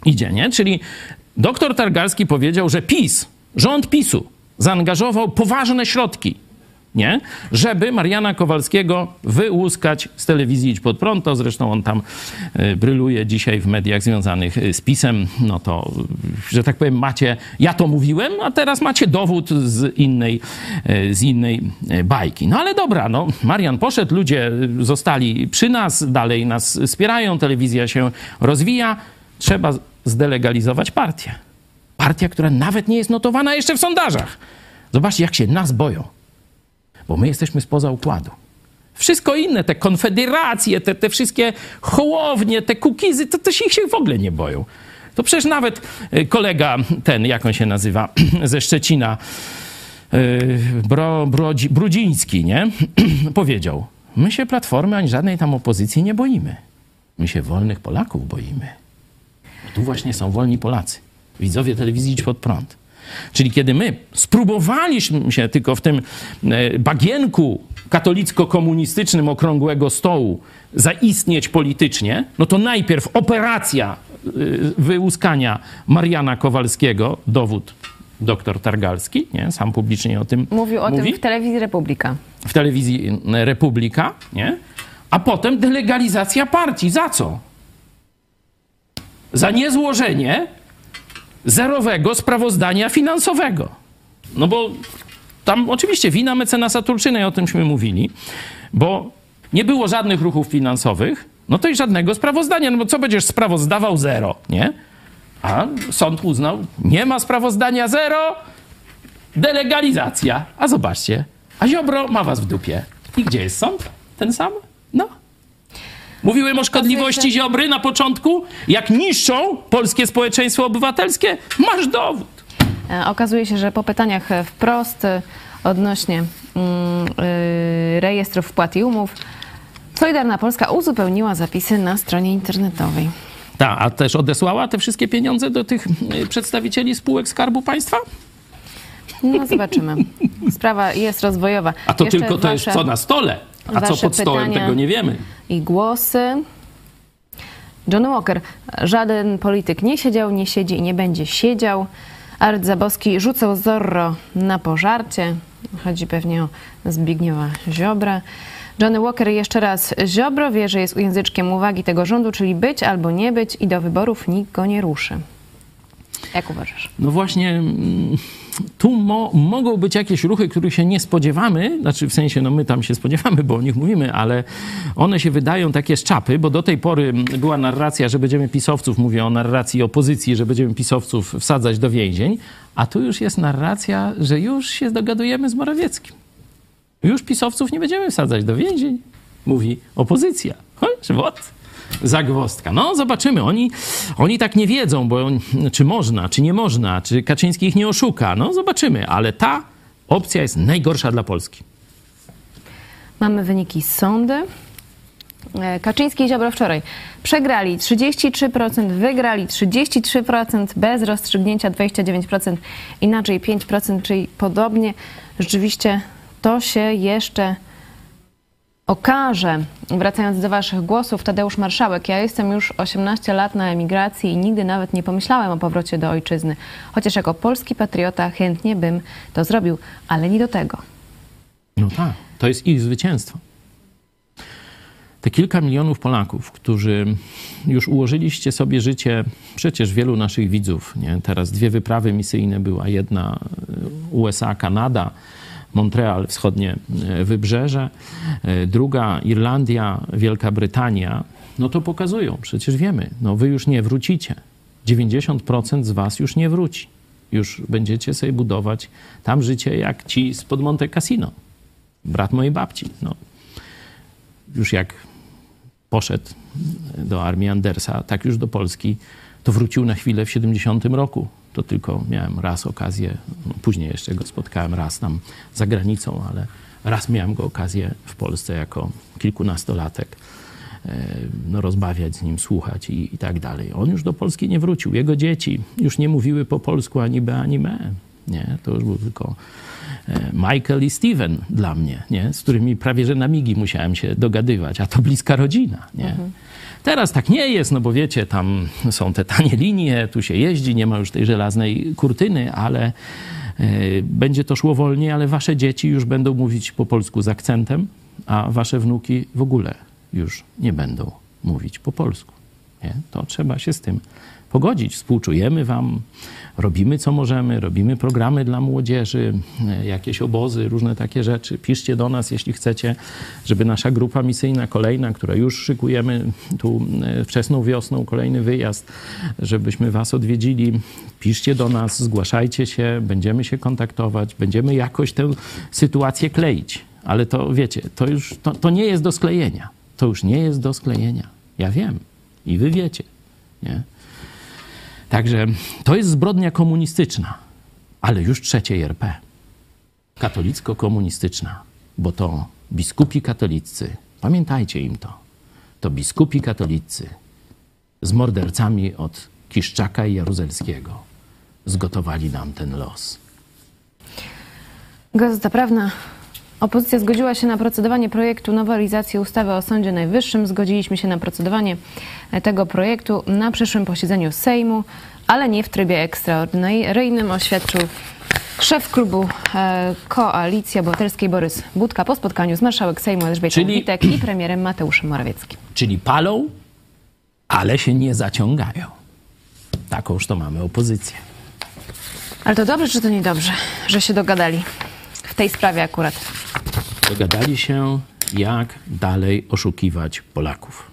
idzie, nie? Czyli doktor Targalski powiedział, że PiS, rząd PiSu zaangażował poważne środki nie? Żeby Mariana Kowalskiego wyłuskać z telewizji Idź Pod Prąd. To zresztą on tam y, bryluje dzisiaj w mediach związanych y, z PiSem. No to, y, że tak powiem, macie, ja to mówiłem, a teraz macie dowód z innej, z innej bajki. No ale dobra, no, Marian poszedł, ludzie zostali przy nas, dalej nas wspierają, telewizja się rozwija. Trzeba zdelegalizować partię. Partia, która nawet nie jest notowana jeszcze w sondażach. Zobaczcie, jak się nas boją bo my jesteśmy spoza układu. Wszystko inne, te konfederacje, te, te wszystkie hołownie, te kukizy, to, się ich się w ogóle nie boją. To przecież nawet y, kolega ten, jak on się nazywa, ze Szczecina, y, Bro, Brodzi, Brudziński, nie? powiedział, my się Platformy ani żadnej tam opozycji nie boimy. My się wolnych Polaków boimy. Tu właśnie są wolni Polacy. Widzowie telewizji Idź Pod Prąd. Czyli kiedy my spróbowaliśmy się tylko w tym e, bagienku katolicko-komunistycznym okrągłego stołu zaistnieć politycznie, no to najpierw operacja e, wyłuskania Mariana Kowalskiego, dowód doktor Targalski, nie? sam publicznie o tym mówił o mówi tym w telewizji Republika. w telewizji Republika, nie? a potem delegalizacja partii. Za co? Za niezłożenie zerowego sprawozdania finansowego. No bo tam oczywiście wina mecenasa Turczynej, o tymśmy mówili, bo nie było żadnych ruchów finansowych, no to i żadnego sprawozdania, no bo co będziesz sprawozdawał zero, nie? A sąd uznał, nie ma sprawozdania zero, delegalizacja. A zobaczcie, a Ziobro ma was w dupie. I gdzie jest sąd? Ten sam? No. Mówiłem o szkodliwości Ziobry na początku. Jak niszczą polskie społeczeństwo obywatelskie, masz dowód. E, Okazuje się, że po pytaniach e, wprost e, odnośnie mm, rejestrów wpłat i umów, Solidarna Polska uzupełniła zapisy na stronie internetowej. Ta, a też odesłała te wszystkie pieniądze do tych przedstawicieli spółek Skarbu Państwa? No zobaczymy. Sprawa jest rozwojowa. A to Jeszcze tylko to jest wasze- co na stole. A co pod stołem, tego nie wiemy. I głosy. Johnny Walker. Żaden polityk nie siedział, nie siedzi i nie będzie siedział. Art Zabowski rzucał Zorro na pożarcie. Chodzi pewnie o Zbigniewa Ziobra. Johnny Walker jeszcze raz. Ziobro wie, że jest języczkiem uwagi tego rządu, czyli być albo nie być i do wyborów nikt go nie ruszy. Jak uważasz? No właśnie, mm, tu mo, mogą być jakieś ruchy, których się nie spodziewamy, znaczy w sensie, no my tam się spodziewamy, bo o nich mówimy, ale one się wydają takie z czapy, bo do tej pory mm, była narracja, że będziemy pisowców, mówię o narracji opozycji, że będziemy pisowców wsadzać do więzień, a tu już jest narracja, że już się dogadujemy z Morawieckim. Już pisowców nie będziemy wsadzać do więzień, mówi opozycja. Chodź, what? Zagwozdka. No, zobaczymy. Oni, oni tak nie wiedzą, bo czy można, czy nie można, czy Kaczyński ich nie oszuka. No, zobaczymy. Ale ta opcja jest najgorsza dla Polski. Mamy wyniki z sądy. E, Kaczyński i Ziobro wczoraj przegrali 33%, wygrali 33%, bez rozstrzygnięcia 29%, inaczej 5%, czyli podobnie. Rzeczywiście to się jeszcze okaże. Wracając do Waszych głosów, Tadeusz Marszałek. Ja jestem już 18 lat na emigracji i nigdy nawet nie pomyślałem o powrocie do ojczyzny. Chociaż jako polski patriota chętnie bym to zrobił, ale nie do tego. No tak, to jest ich zwycięstwo. Te kilka milionów Polaków, którzy już ułożyliście sobie życie, przecież wielu naszych widzów, nie? teraz dwie wyprawy misyjne była, jedna e, USA, Kanada, Montreal, wschodnie e, wybrzeże, e, druga Irlandia, Wielka Brytania, no to pokazują, przecież wiemy, no wy już nie wrócicie. 90% z was już nie wróci. Już będziecie sobie budować tam życie jak ci spod Monte Cassino brat mojej babci. No. Już jak poszedł do armii Andersa, tak już do Polski, to wrócił na chwilę w 70 roku. To tylko miałem raz okazję, no, później jeszcze go spotkałem raz tam za granicą, ale raz miałem go okazję w Polsce jako kilkunastolatek e, no, rozmawiać z nim, słuchać i, i tak dalej. On już do Polski nie wrócił. Jego dzieci już nie mówiły po polsku ani be, ani me. Nie, to już był tylko e, Michael i Steven dla mnie, nie? z którymi prawie że na migi musiałem się dogadywać, a to bliska rodzina. Nie? Teraz tak nie jest, no bo wiecie, tam są te tanie linie, tu się jeździ, nie ma już tej żelaznej kurtyny, ale e, będzie to szło wolniej, ale wasze dzieci już będą mówić po polsku z akcentem, a wasze wnuki w ogóle już nie będą mówić po polsku. Nie? To trzeba się z tym pogodzić. Współczujemy wam, robimy co możemy, robimy programy dla młodzieży, e, jakieś obozy, różne takie rzeczy. Piszcie do nas, jeśli chcecie, żeby nasza grupa misyjna kolejna, która już szykujemy tu e, wczesną wiosną, kolejny wyjazd, żebyśmy was odwiedzili. Piszcie do nas, zgłaszajcie się, będziemy się kontaktować, będziemy jakoś tę sytuację kleić. Ale to wiecie, to już to, to nie jest do sklejenia. To już nie jest do sklejenia. Ja wiem i wy wiecie. Nie? Także to jest zbrodnia komunistyczna, ale już trzeciej RP. Katolicko-komunistyczna, bo to biskupi katolicy, pamiętajcie im to, to biskupi katolicy z mordercami od Kiszczaka i Jaruzelskiego zgotowali nam ten los. Gazeta Prawna. Opozycja zgodziła się na procedowanie projektu nowelizacji ustawy o Sądzie Najwyższym. Zgodziliśmy się na procedowanie tego projektu na przyszłym posiedzeniu Sejmu, ale nie w trybie ekstraordynaryjnym, oświadczył szef klubu e, Koalicji Obywatelskiej Borys Budka po spotkaniu z marszałek Sejmu Elżbietą Czyli- Witek i premierem Mateuszem Morawieckim. Czyli palą, ale się nie zaciągają. Takąż to mamy opozycję. Ale to dobrze czy to niedobrze, że się dogadali w tej sprawie akurat? Dogadali się, jak dalej oszukiwać Polaków.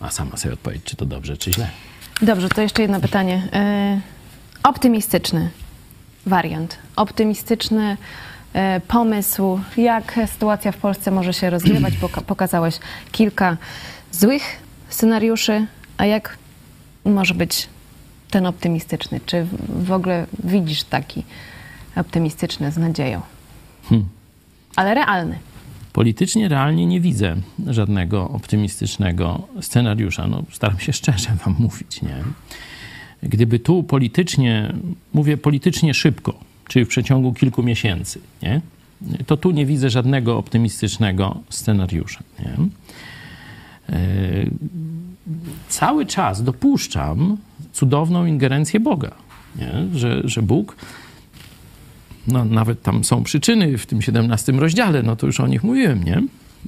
A sama sobie odpowiedź, czy to dobrze, czy źle. Dobrze, to jeszcze jedno pytanie. E, optymistyczny wariant, optymistyczny e, pomysł, jak sytuacja w Polsce może się rozgrywać. Poka- pokazałeś kilka złych scenariuszy, a jak może być ten optymistyczny? Czy w- w ogóle widzisz taki optymistyczny z nadzieją? Ale realny. Politycznie realnie nie widzę żadnego optymistycznego scenariusza. No, staram się szczerze wam mówić, nie? Gdyby tu politycznie, mówię politycznie szybko, czyli w przeciągu kilku miesięcy, nie? to tu nie widzę żadnego optymistycznego scenariusza. Nie? E, cały czas dopuszczam cudowną ingerencję Boga, nie? Że, że Bóg, no nawet tam są przyczyny w tym 17 rozdziale, no to już o nich mówiłem, nie?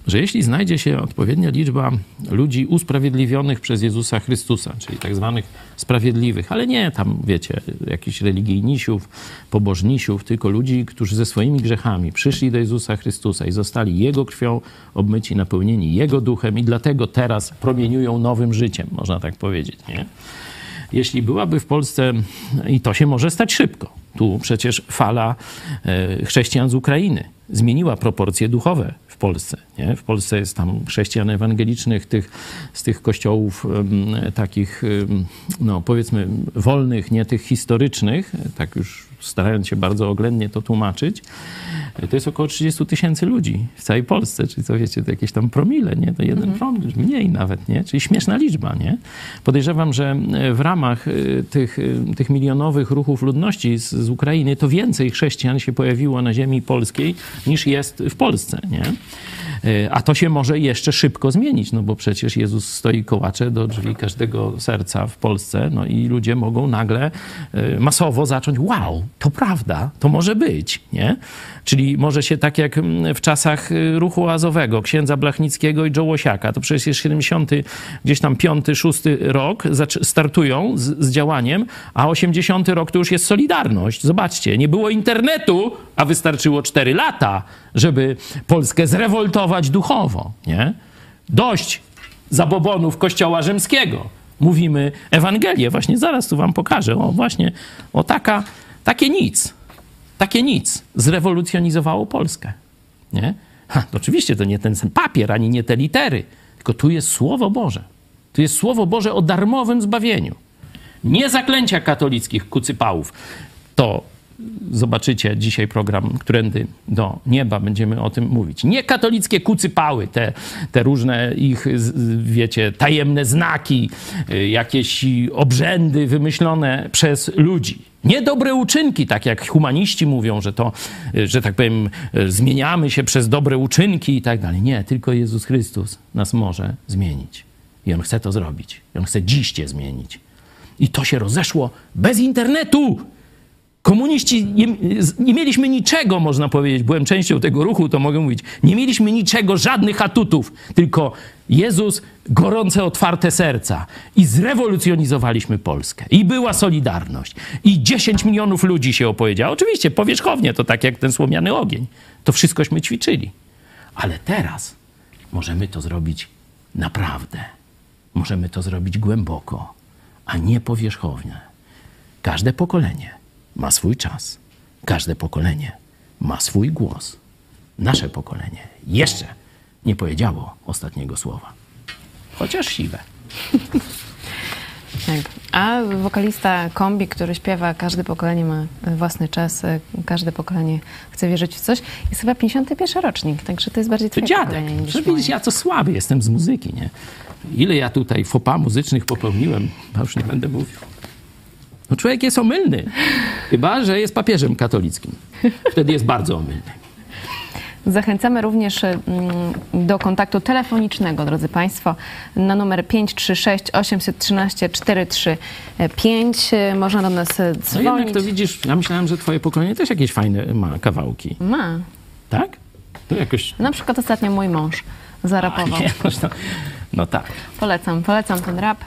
że jeśli znajdzie się odpowiednia liczba ludzi usprawiedliwionych przez Jezusa Chrystusa, czyli tak zwanych sprawiedliwych, ale nie tam, wiecie, jakichś religijnisiów, pobożnisiów, tylko ludzi, którzy ze swoimi grzechami przyszli do Jezusa Chrystusa i zostali Jego krwią obmyci, napełnieni Jego duchem i dlatego teraz promieniują nowym życiem, można tak powiedzieć, nie? Jeśli byłaby w Polsce, i to się może stać szybko, tu przecież fala e, chrześcijan z Ukrainy zmieniła proporcje duchowe Polsce. Nie? W Polsce jest tam chrześcijan ewangelicznych, tych, z tych kościołów takich, no powiedzmy, wolnych, nie tych historycznych, tak już starając się bardzo oględnie to tłumaczyć, to jest około 30 tysięcy ludzi w całej Polsce, czyli co wiecie, to jakieś tam promile, nie? To jeden mhm. promil, mniej nawet, nie? Czyli śmieszna liczba, nie? Podejrzewam, że w ramach y, tych, y, tych milionowych ruchów ludności z, z Ukrainy to więcej chrześcijan się pojawiło na ziemi polskiej niż jest w Polsce, nie? E, a to się może jeszcze szybko zmienić, no bo przecież Jezus stoi kołacze do drzwi każdego serca w Polsce, no i ludzie mogą nagle e, masowo zacząć, wow, to prawda, to może być, nie? Czyli może się tak jak mm, w czasach e, ruchu azowego, księdza Blachnickiego i Jołosiaka, to przecież jest 70, gdzieś tam 5, 6 rok, startują z, z działaniem, a 80 rok to już jest Solidarność. Zobaczcie, nie było internetu, a wystarczyło 4 lata, żeby Polskę zrewoltować duchowo, nie? Dość zabobonów Kościoła Rzymskiego. Mówimy Ewangelię. Właśnie zaraz tu wam pokażę. O, właśnie, o taka, takie nic. Takie nic zrewolucjonizowało Polskę, nie? Ha, oczywiście to nie ten papier, ani nie te litery, tylko tu jest Słowo Boże. Tu jest Słowo Boże o darmowym zbawieniu. Nie zaklęcia katolickich kucypałów. To zobaczycie dzisiaj program Którędy do Nieba, będziemy o tym mówić. Nie katolickie kucypały, te, te różne ich, wiecie, tajemne znaki, y, jakieś obrzędy wymyślone przez ludzi. Niedobre uczynki, tak jak humaniści mówią, że to, y, że tak powiem, y, zmieniamy się przez dobre uczynki i tak dalej. Nie, tylko Jezus Chrystus nas może zmienić. I On chce to zrobić. I On chce dziś cię zmienić. I to się rozeszło bez internetu. Komuniści, nie, nie, mieliśmy niczego, można powiedzieć, byłem częścią tego ruchu, to mogę mówić. Nie mieliśmy niczego, żadnych atutów, tylko Jezus, gorące, otwarte serca. I zrewolucjonizowaliśmy Polskę. I była Solidarność. I 10 milionów ludzi się opowiedziało. Oczywiście powierzchownie, to tak jak ten słomiany ogień. To wszystkośmy ćwiczyli. Ale teraz możemy to zrobić naprawdę. Możemy to zrobić głęboko, a nie powierzchownie. Każde pokolenie ma swój czas. Każde pokolenie ma swój głos. Nasze pokolenie jeszcze nie powiedziało ostatniego słowa. Chociaż siwe. Tak. A wokalista kombi, który śpiewa, każde pokolenie ma własny czas, każde pokolenie chce wierzyć w coś, jest chyba 51 rocznik, także to jest bardziej twoje dziadek. Że widzisz, ja co słaby jestem z muzyki, nie? Ile ja tutaj fopa muzycznych popełniłem, już nie będę mówił. No człowiek jest omylny, chyba że jest papieżem katolickim. Wtedy jest bardzo omylny. Zachęcamy również mm, do kontaktu telefonicznego, drodzy Państwo, na numer 536 813 435. Można do nas dzwonić. No jednak to widzisz, ja myślałem, że twoje pokolenie też jakieś fajne ma kawałki. Ma. Tak? To jakoś... Na przykład ostatnio mój mąż zarapował. A, nie, no tak. Polecam, polecam ten rap.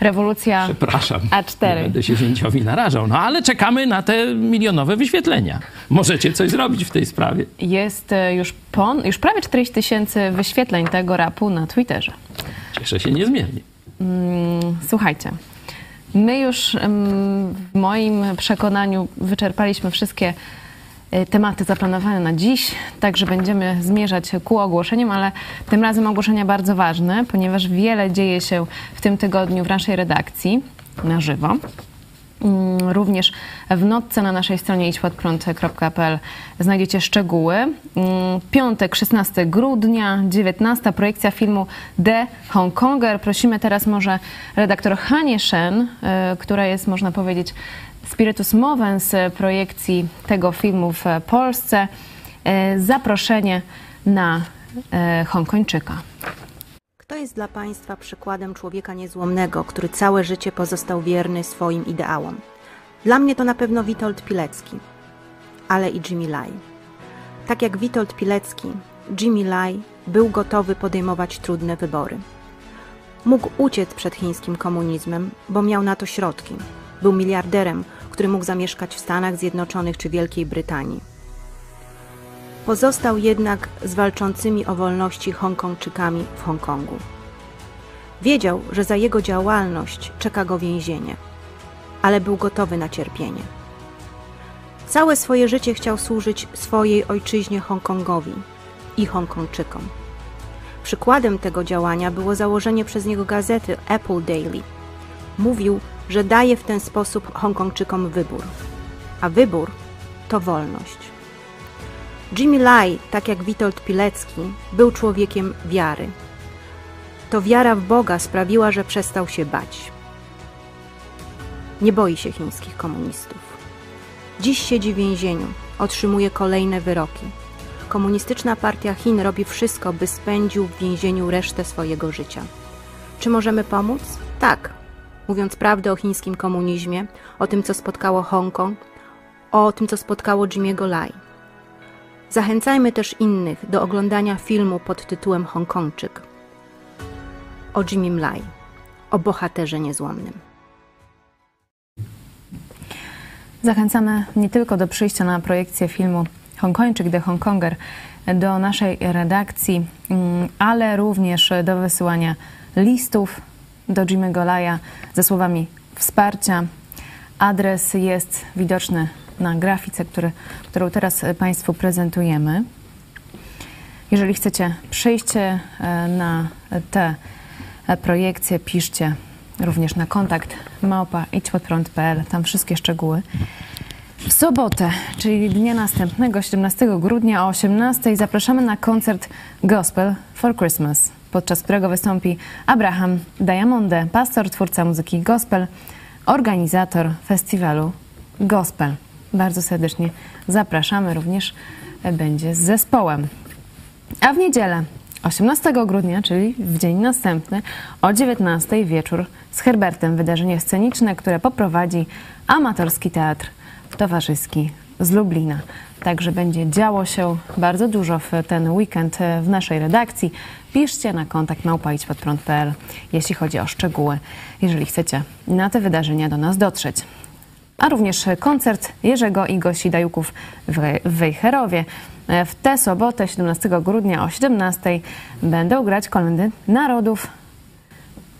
Rewolucja Przepraszam, A4. Nie będę się zięciowi narażał. No ale czekamy na te milionowe wyświetlenia. Możecie coś zrobić w tej sprawie. Jest e, już, pon, już prawie 40 tysięcy wyświetleń tego rapu na Twitterze. Cieszę się niezmiernie. Mm, słuchajcie, my już w moim przekonaniu wyczerpaliśmy wszystkie tematy zaplanowane na dziś, także będziemy zmierzać ku ogłoszeniom, ale tym razem ogłoszenia bardzo ważne, ponieważ wiele dzieje się w tym tygodniu w naszej redakcji na żywo. Mm, również w notce na naszej stronie idźpodprąd.pl znajdziecie szczegóły. Mm, piątek, 16 grudnia, 19 projekcja filmu The Hongkonger. Prosimy teraz może redaktor Hanie Shen, y, która jest, można powiedzieć, Spiritus Movens projekcji tego filmu w Polsce e, zaproszenie na e, Hongkończyka. Kto jest dla Państwa przykładem człowieka niezłomnego, który całe życie pozostał wierny swoim ideałom? Dla mnie to na pewno Witold Pilecki, ale i Jimmy Lai. Tak jak Witold Pilecki, Jimmy Lai był gotowy podejmować trudne wybory. Mógł uciec przed chińskim komunizmem, bo miał na to środki. Był miliarderem, który mógł zamieszkać w Stanach Zjednoczonych czy Wielkiej Brytanii. Pozostał jednak z walczącymi o wolności Hongkongczykami w Hongkongu. Wiedział, że za jego działalność czeka go więzienie, ale był gotowy na cierpienie. Całe swoje życie chciał służyć swojej ojczyźnie Hongkongowi i Hongkongczykom. Przykładem tego działania było założenie przez niego gazety Apple Daily. Mówił, że daje w ten sposób Hongkongczykom wybór, a wybór to wolność. Jimmy Lai, tak jak Witold Pilecki, był człowiekiem wiary. To wiara w Boga sprawiła, że przestał się bać. Nie boi się chińskich komunistów. Dziś siedzi w więzieniu, otrzymuje kolejne wyroki. Komunistyczna Partia Chin robi wszystko, by spędził w więzieniu resztę swojego życia. Czy możemy pomóc? Tak. Mówiąc prawdę o chińskim komunizmie, o tym, co spotkało Hongkong, o tym, co spotkało Jimmy'ego Lai. Zachęcajmy też innych do oglądania filmu pod tytułem Hongkongczyk o Jimmy Lai, o bohaterze niezłomnym. Zachęcamy nie tylko do przyjścia na projekcję filmu Hongkończyk The Hongkonger do naszej redakcji, mm, ale również do wysyłania listów do Jimmy'ego Laja ze słowami wsparcia. Adres jest widoczny na grafice, który, którą teraz Państwu prezentujemy. Jeżeli chcecie przyjść e, na te projekcje, piszcie również na kontakt małpa idźpodprąd.pl, tam wszystkie szczegóły. W sobotę, czyli dnia następnego, 17 grudnia o 18 zapraszamy na koncert Gospel for Christmas, podczas którego wystąpi Abraham Diamonde, pastor, twórca muzyki gospel, organizator festiwalu Gospel. Bardzo serdecznie zapraszamy, również będzie z zespołem. A w niedzielę 18 grudnia, czyli w dzień następny, o 19 wieczór z Herbertem wydarzenie sceniczne, które poprowadzi amatorski teatr towarzyski z Lublina. Także będzie działo się bardzo dużo w ten weekend w naszej redakcji. Piszcie na kontakt małpaidźpodprąd.pl, jeśli chodzi o szczegóły, jeżeli chcecie na te wydarzenia do nas dotrzeć. A również koncert Jerzego i Gosi Dajuków w Wejherowie. W tę sobotę, 17 grudnia o 17 będą grać kolendy narodów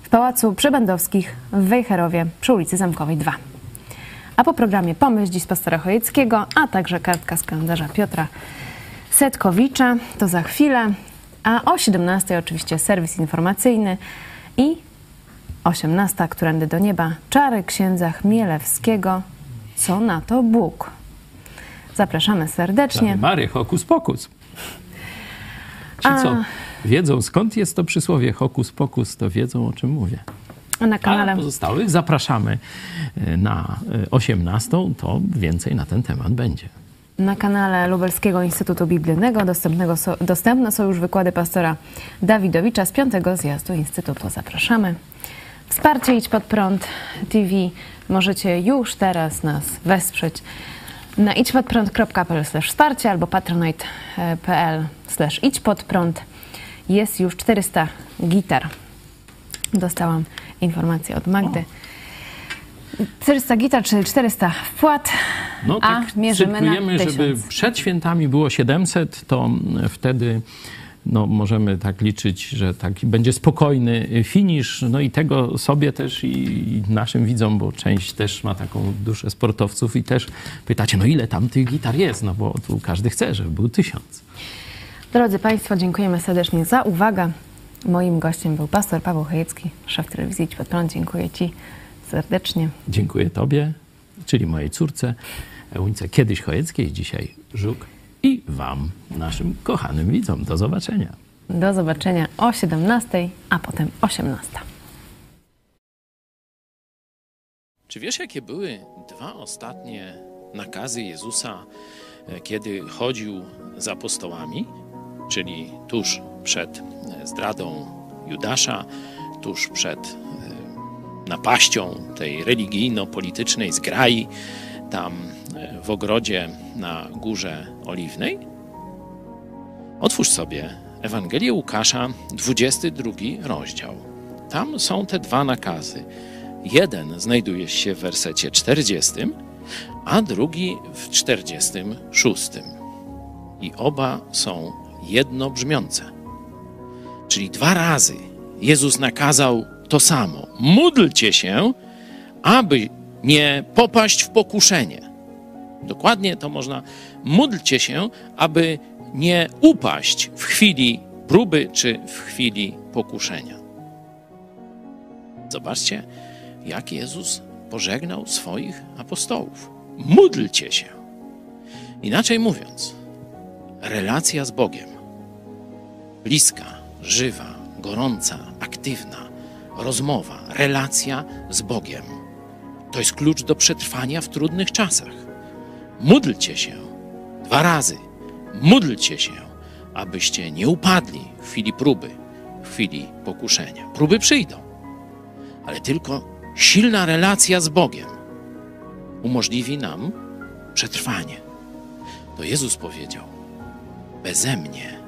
w Pałacu Przybędowskich w Wejherowie przy ulicy Zamkowej 2. A po programie Pomyśl dziś pastora Chojeckiego, a także kartka z kalendarza Piotra Setkowicza, to za chwilę. A o 17 oczywiście serwis informacyjny i 18 Którędy do nieba, czary księdza Chmielewskiego. Co na to Bóg? Zapraszamy serdecznie. Mary, hokus pokus. Ci, co wiedzą skąd jest to przysłowie hokus pokus, to wiedzą o czym mówię. A na kanale... A pozostałych zapraszamy e, na 18, e, to więcej na ten temat będzie. Na kanale Lubelskiego Instytutu Biblijnego so, dostępne są już wykłady pastora Dawidowicza z piątego zjazdu Instytutu. Zapraszamy. Wsparcie Idź Pod Prąd TV. Możecie już teraz nas wesprzeć na idźpodprąd.pl wsparcie albo patronite.pl idź pod prąd. Jest już 400 gitar. Dostałam informację od Magdy. 400 gitar, czyli 400 wpłat, no, tak a mierzymy na 1000. żeby przed świętami było 700, to wtedy no, możemy tak liczyć, że taki będzie spokojny finisz. No i tego sobie też i naszym widzom, bo część też ma taką duszę sportowców i też pytacie, no ile tam tych gitar jest? No bo tu każdy chce, żeby był tysiąc. Drodzy Państwo, dziękujemy serdecznie za uwagę. Moim gościem był pastor Paweł Chojecki, szef telewizji Idź Pod Prąd. Dziękuję Ci serdecznie. Dziękuję Tobie, czyli mojej córce, Eunice kiedyś Chojeckiej, dzisiaj Żuk i Wam, naszym kochanym widzom. Do zobaczenia. Do zobaczenia o 17, a potem 18. Czy wiesz, jakie były dwa ostatnie nakazy Jezusa, e, kiedy chodził z apostołami? Czyli tuż przed e, zdradą Judasza, tuż przed e, napaścią tej religijno-politycznej zgrai, tam w ogrodzie na Górze Oliwnej? Otwórz sobie Ewangelię Łukasza, 22 rozdział. Tam są te dwa nakazy. Jeden znajduje się w wersecie 40, a drugi w 46. I oba są jednobrzmiące. Czyli dwa razy Jezus nakazał to samo. Módlcie się, aby nie popaść w pokuszenie. Dokładnie to można. Módlcie się, aby nie upaść w chwili próby czy w chwili pokuszenia. Zobaczcie, jak Jezus pożegnał swoich apostołów. Módlcie się. Inaczej mówiąc, relacja z Bogiem, bliska, żywa, gorąca, aktywna, rozmowa, relacja z Bogiem. To jest klucz do przetrwania w trudnych czasach. Módlcie się dwa razy. Módlcie się, abyście nie upadli w chwili próby, w chwili pokuszenia. Próby przyjdą, ale tylko silna relacja z Bogiem umożliwi nam przetrwanie. To Jezus powiedział: Beze mnie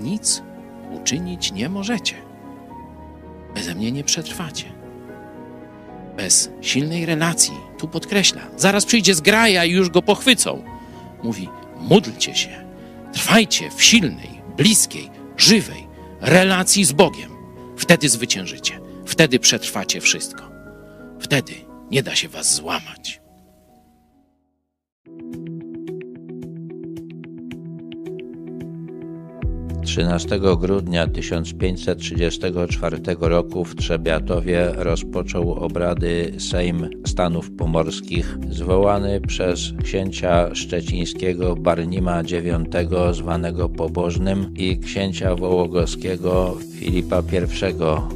nic uczynić nie możecie. Beze mnie nie przetrwacie. Bez silnej relacji, tu podkreśla, zaraz przyjdzie zgraja i już go pochwycą. Mówi: módlcie się, trwajcie w silnej, bliskiej, żywej relacji z Bogiem. Wtedy zwyciężycie, wtedy przetrwacie wszystko. Wtedy nie da się was złamać. 13 grudnia 1534 roku w Trzebiatowie rozpoczął obrady Sejm Stanów Pomorskich, zwołany przez księcia szczecińskiego Barnima IX, zwanego Pobożnym, i księcia wołogowskiego Filipa I.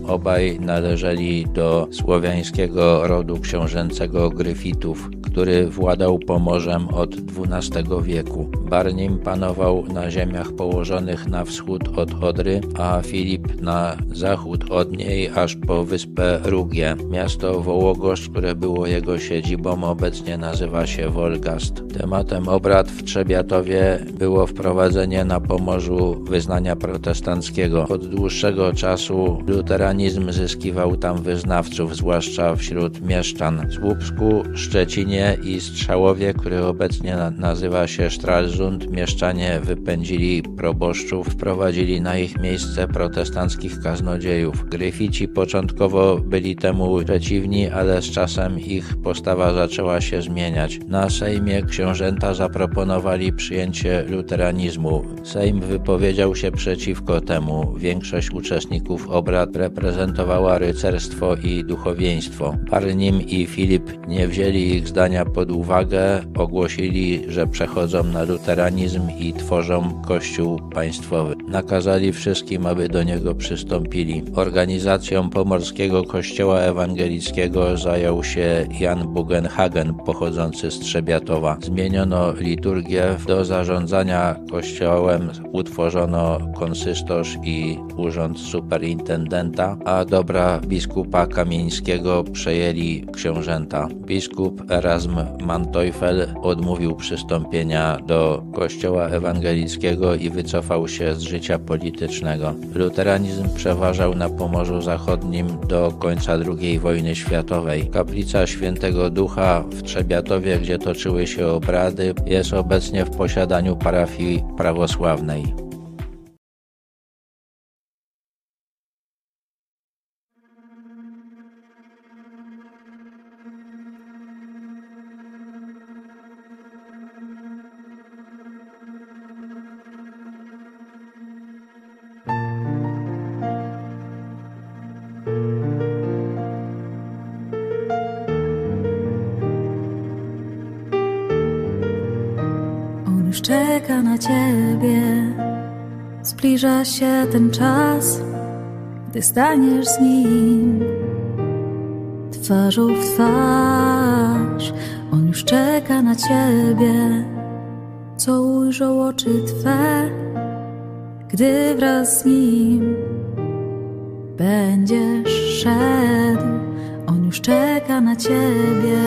Obaj należeli do słowiańskiego rodu książęcego Gryfitów, który władał Pomorzem od XII wieku. Barnim panował na ziemiach położonych na wschód od Odry, a Filip na zachód od niej aż po wyspę Rugie. Miasto Wołogosz, które było jego siedzibą, obecnie nazywa się Wolgast. Tematem obrad w Trzebiatowie było wprowadzenie na Pomorzu wyznania protestanckiego. Od dłuższego czasu luteranizm zyskiwał tam wyznawców, zwłaszcza wśród mieszczan. W Słupsku, Szczecinie i Strzałowie, który obecnie nazywa się Stralsund, mieszczanie wypędzili proboszczów, wprowadzili na ich miejsce protestanckich kaznodziejów. Gryfici początkowo byli temu przeciwni, ale z czasem ich postawa zaczęła się zmieniać. Na Sejmie książęta zaproponowali przyjęcie luteranizmu. Sejm wypowiedział się przeciwko temu. Większość uczestników obrad reprezentowała rycerstwo i duchowieństwo. Barnim i Filip nie wzięli ich zdania pod uwagę, ogłosili, że przechodzą na luteranizm i tworzą kościół państwowy. Nakazali wszystkim, aby do niego przystąpili. Organizacją pomorskiego kościoła ewangelickiego zajął się Jan Bugenhagen, pochodzący z Trzebiatowa. Zmieniono liturgię, do zarządzania kościołem utworzono konsystorz i urząd superintendenta, a dobra biskupa kamieńskiego przejęli książęta. Biskup Erasm Manteuffel odmówił przystąpienia do kościoła ewangelickiego i wycofał się z życia politycznego. Luteranizm przeważał na Pomorzu Zachodnim do końca II wojny światowej. Kaplica Świętego Ducha w Trzebiatowie, gdzie toczyły się obrady, jest obecnie w posiadaniu parafii prawosławnej. Zbliża się ten czas, gdy staniesz z nim twarzą w twarz. On już czeka na ciebie, co ujrzą oczy twe, gdy wraz z nim będziesz szedł. On już czeka na ciebie.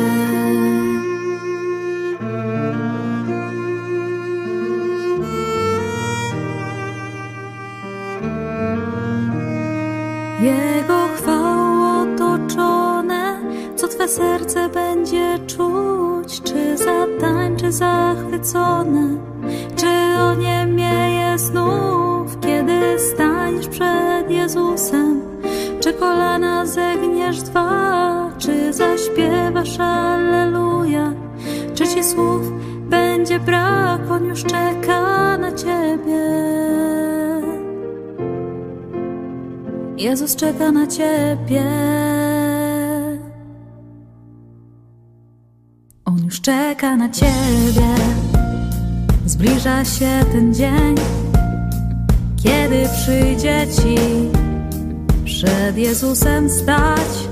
Serce będzie czuć, czy zatańczy zachwycone, czy oniemieje znów, kiedy staniesz przed Jezusem, czy kolana zegniesz dwa, czy zaśpiewasz Alleluja, czy Ci słów będzie brak, On już czeka na Ciebie. Jezus czeka na ciebie. Czeka na ciebie. Zbliża się ten dzień, kiedy przyjdzie ci przed Jezusem stać.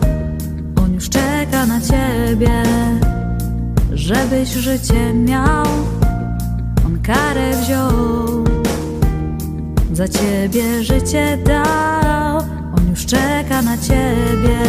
On już czeka na ciebie, żebyś życie miał. On karę wziął, za ciebie życie dał. On już czeka na ciebie.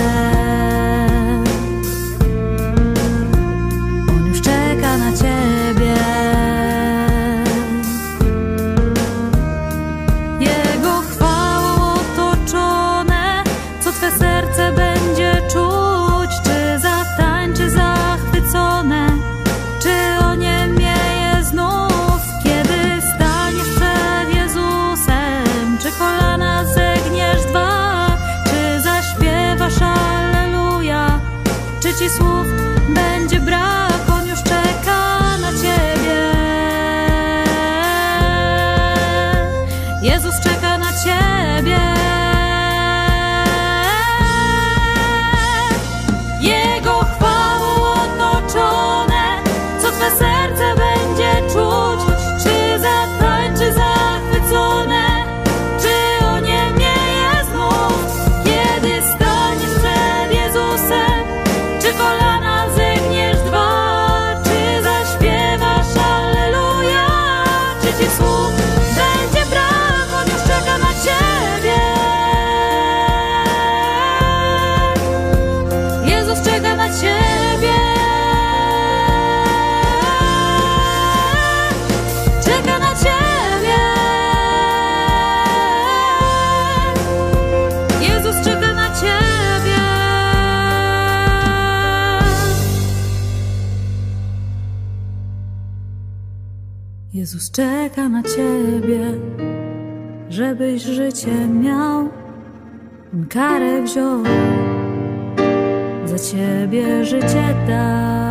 Jezus czeka na ciebie, żebyś życie miał. On karę wziął za ciebie życie dał.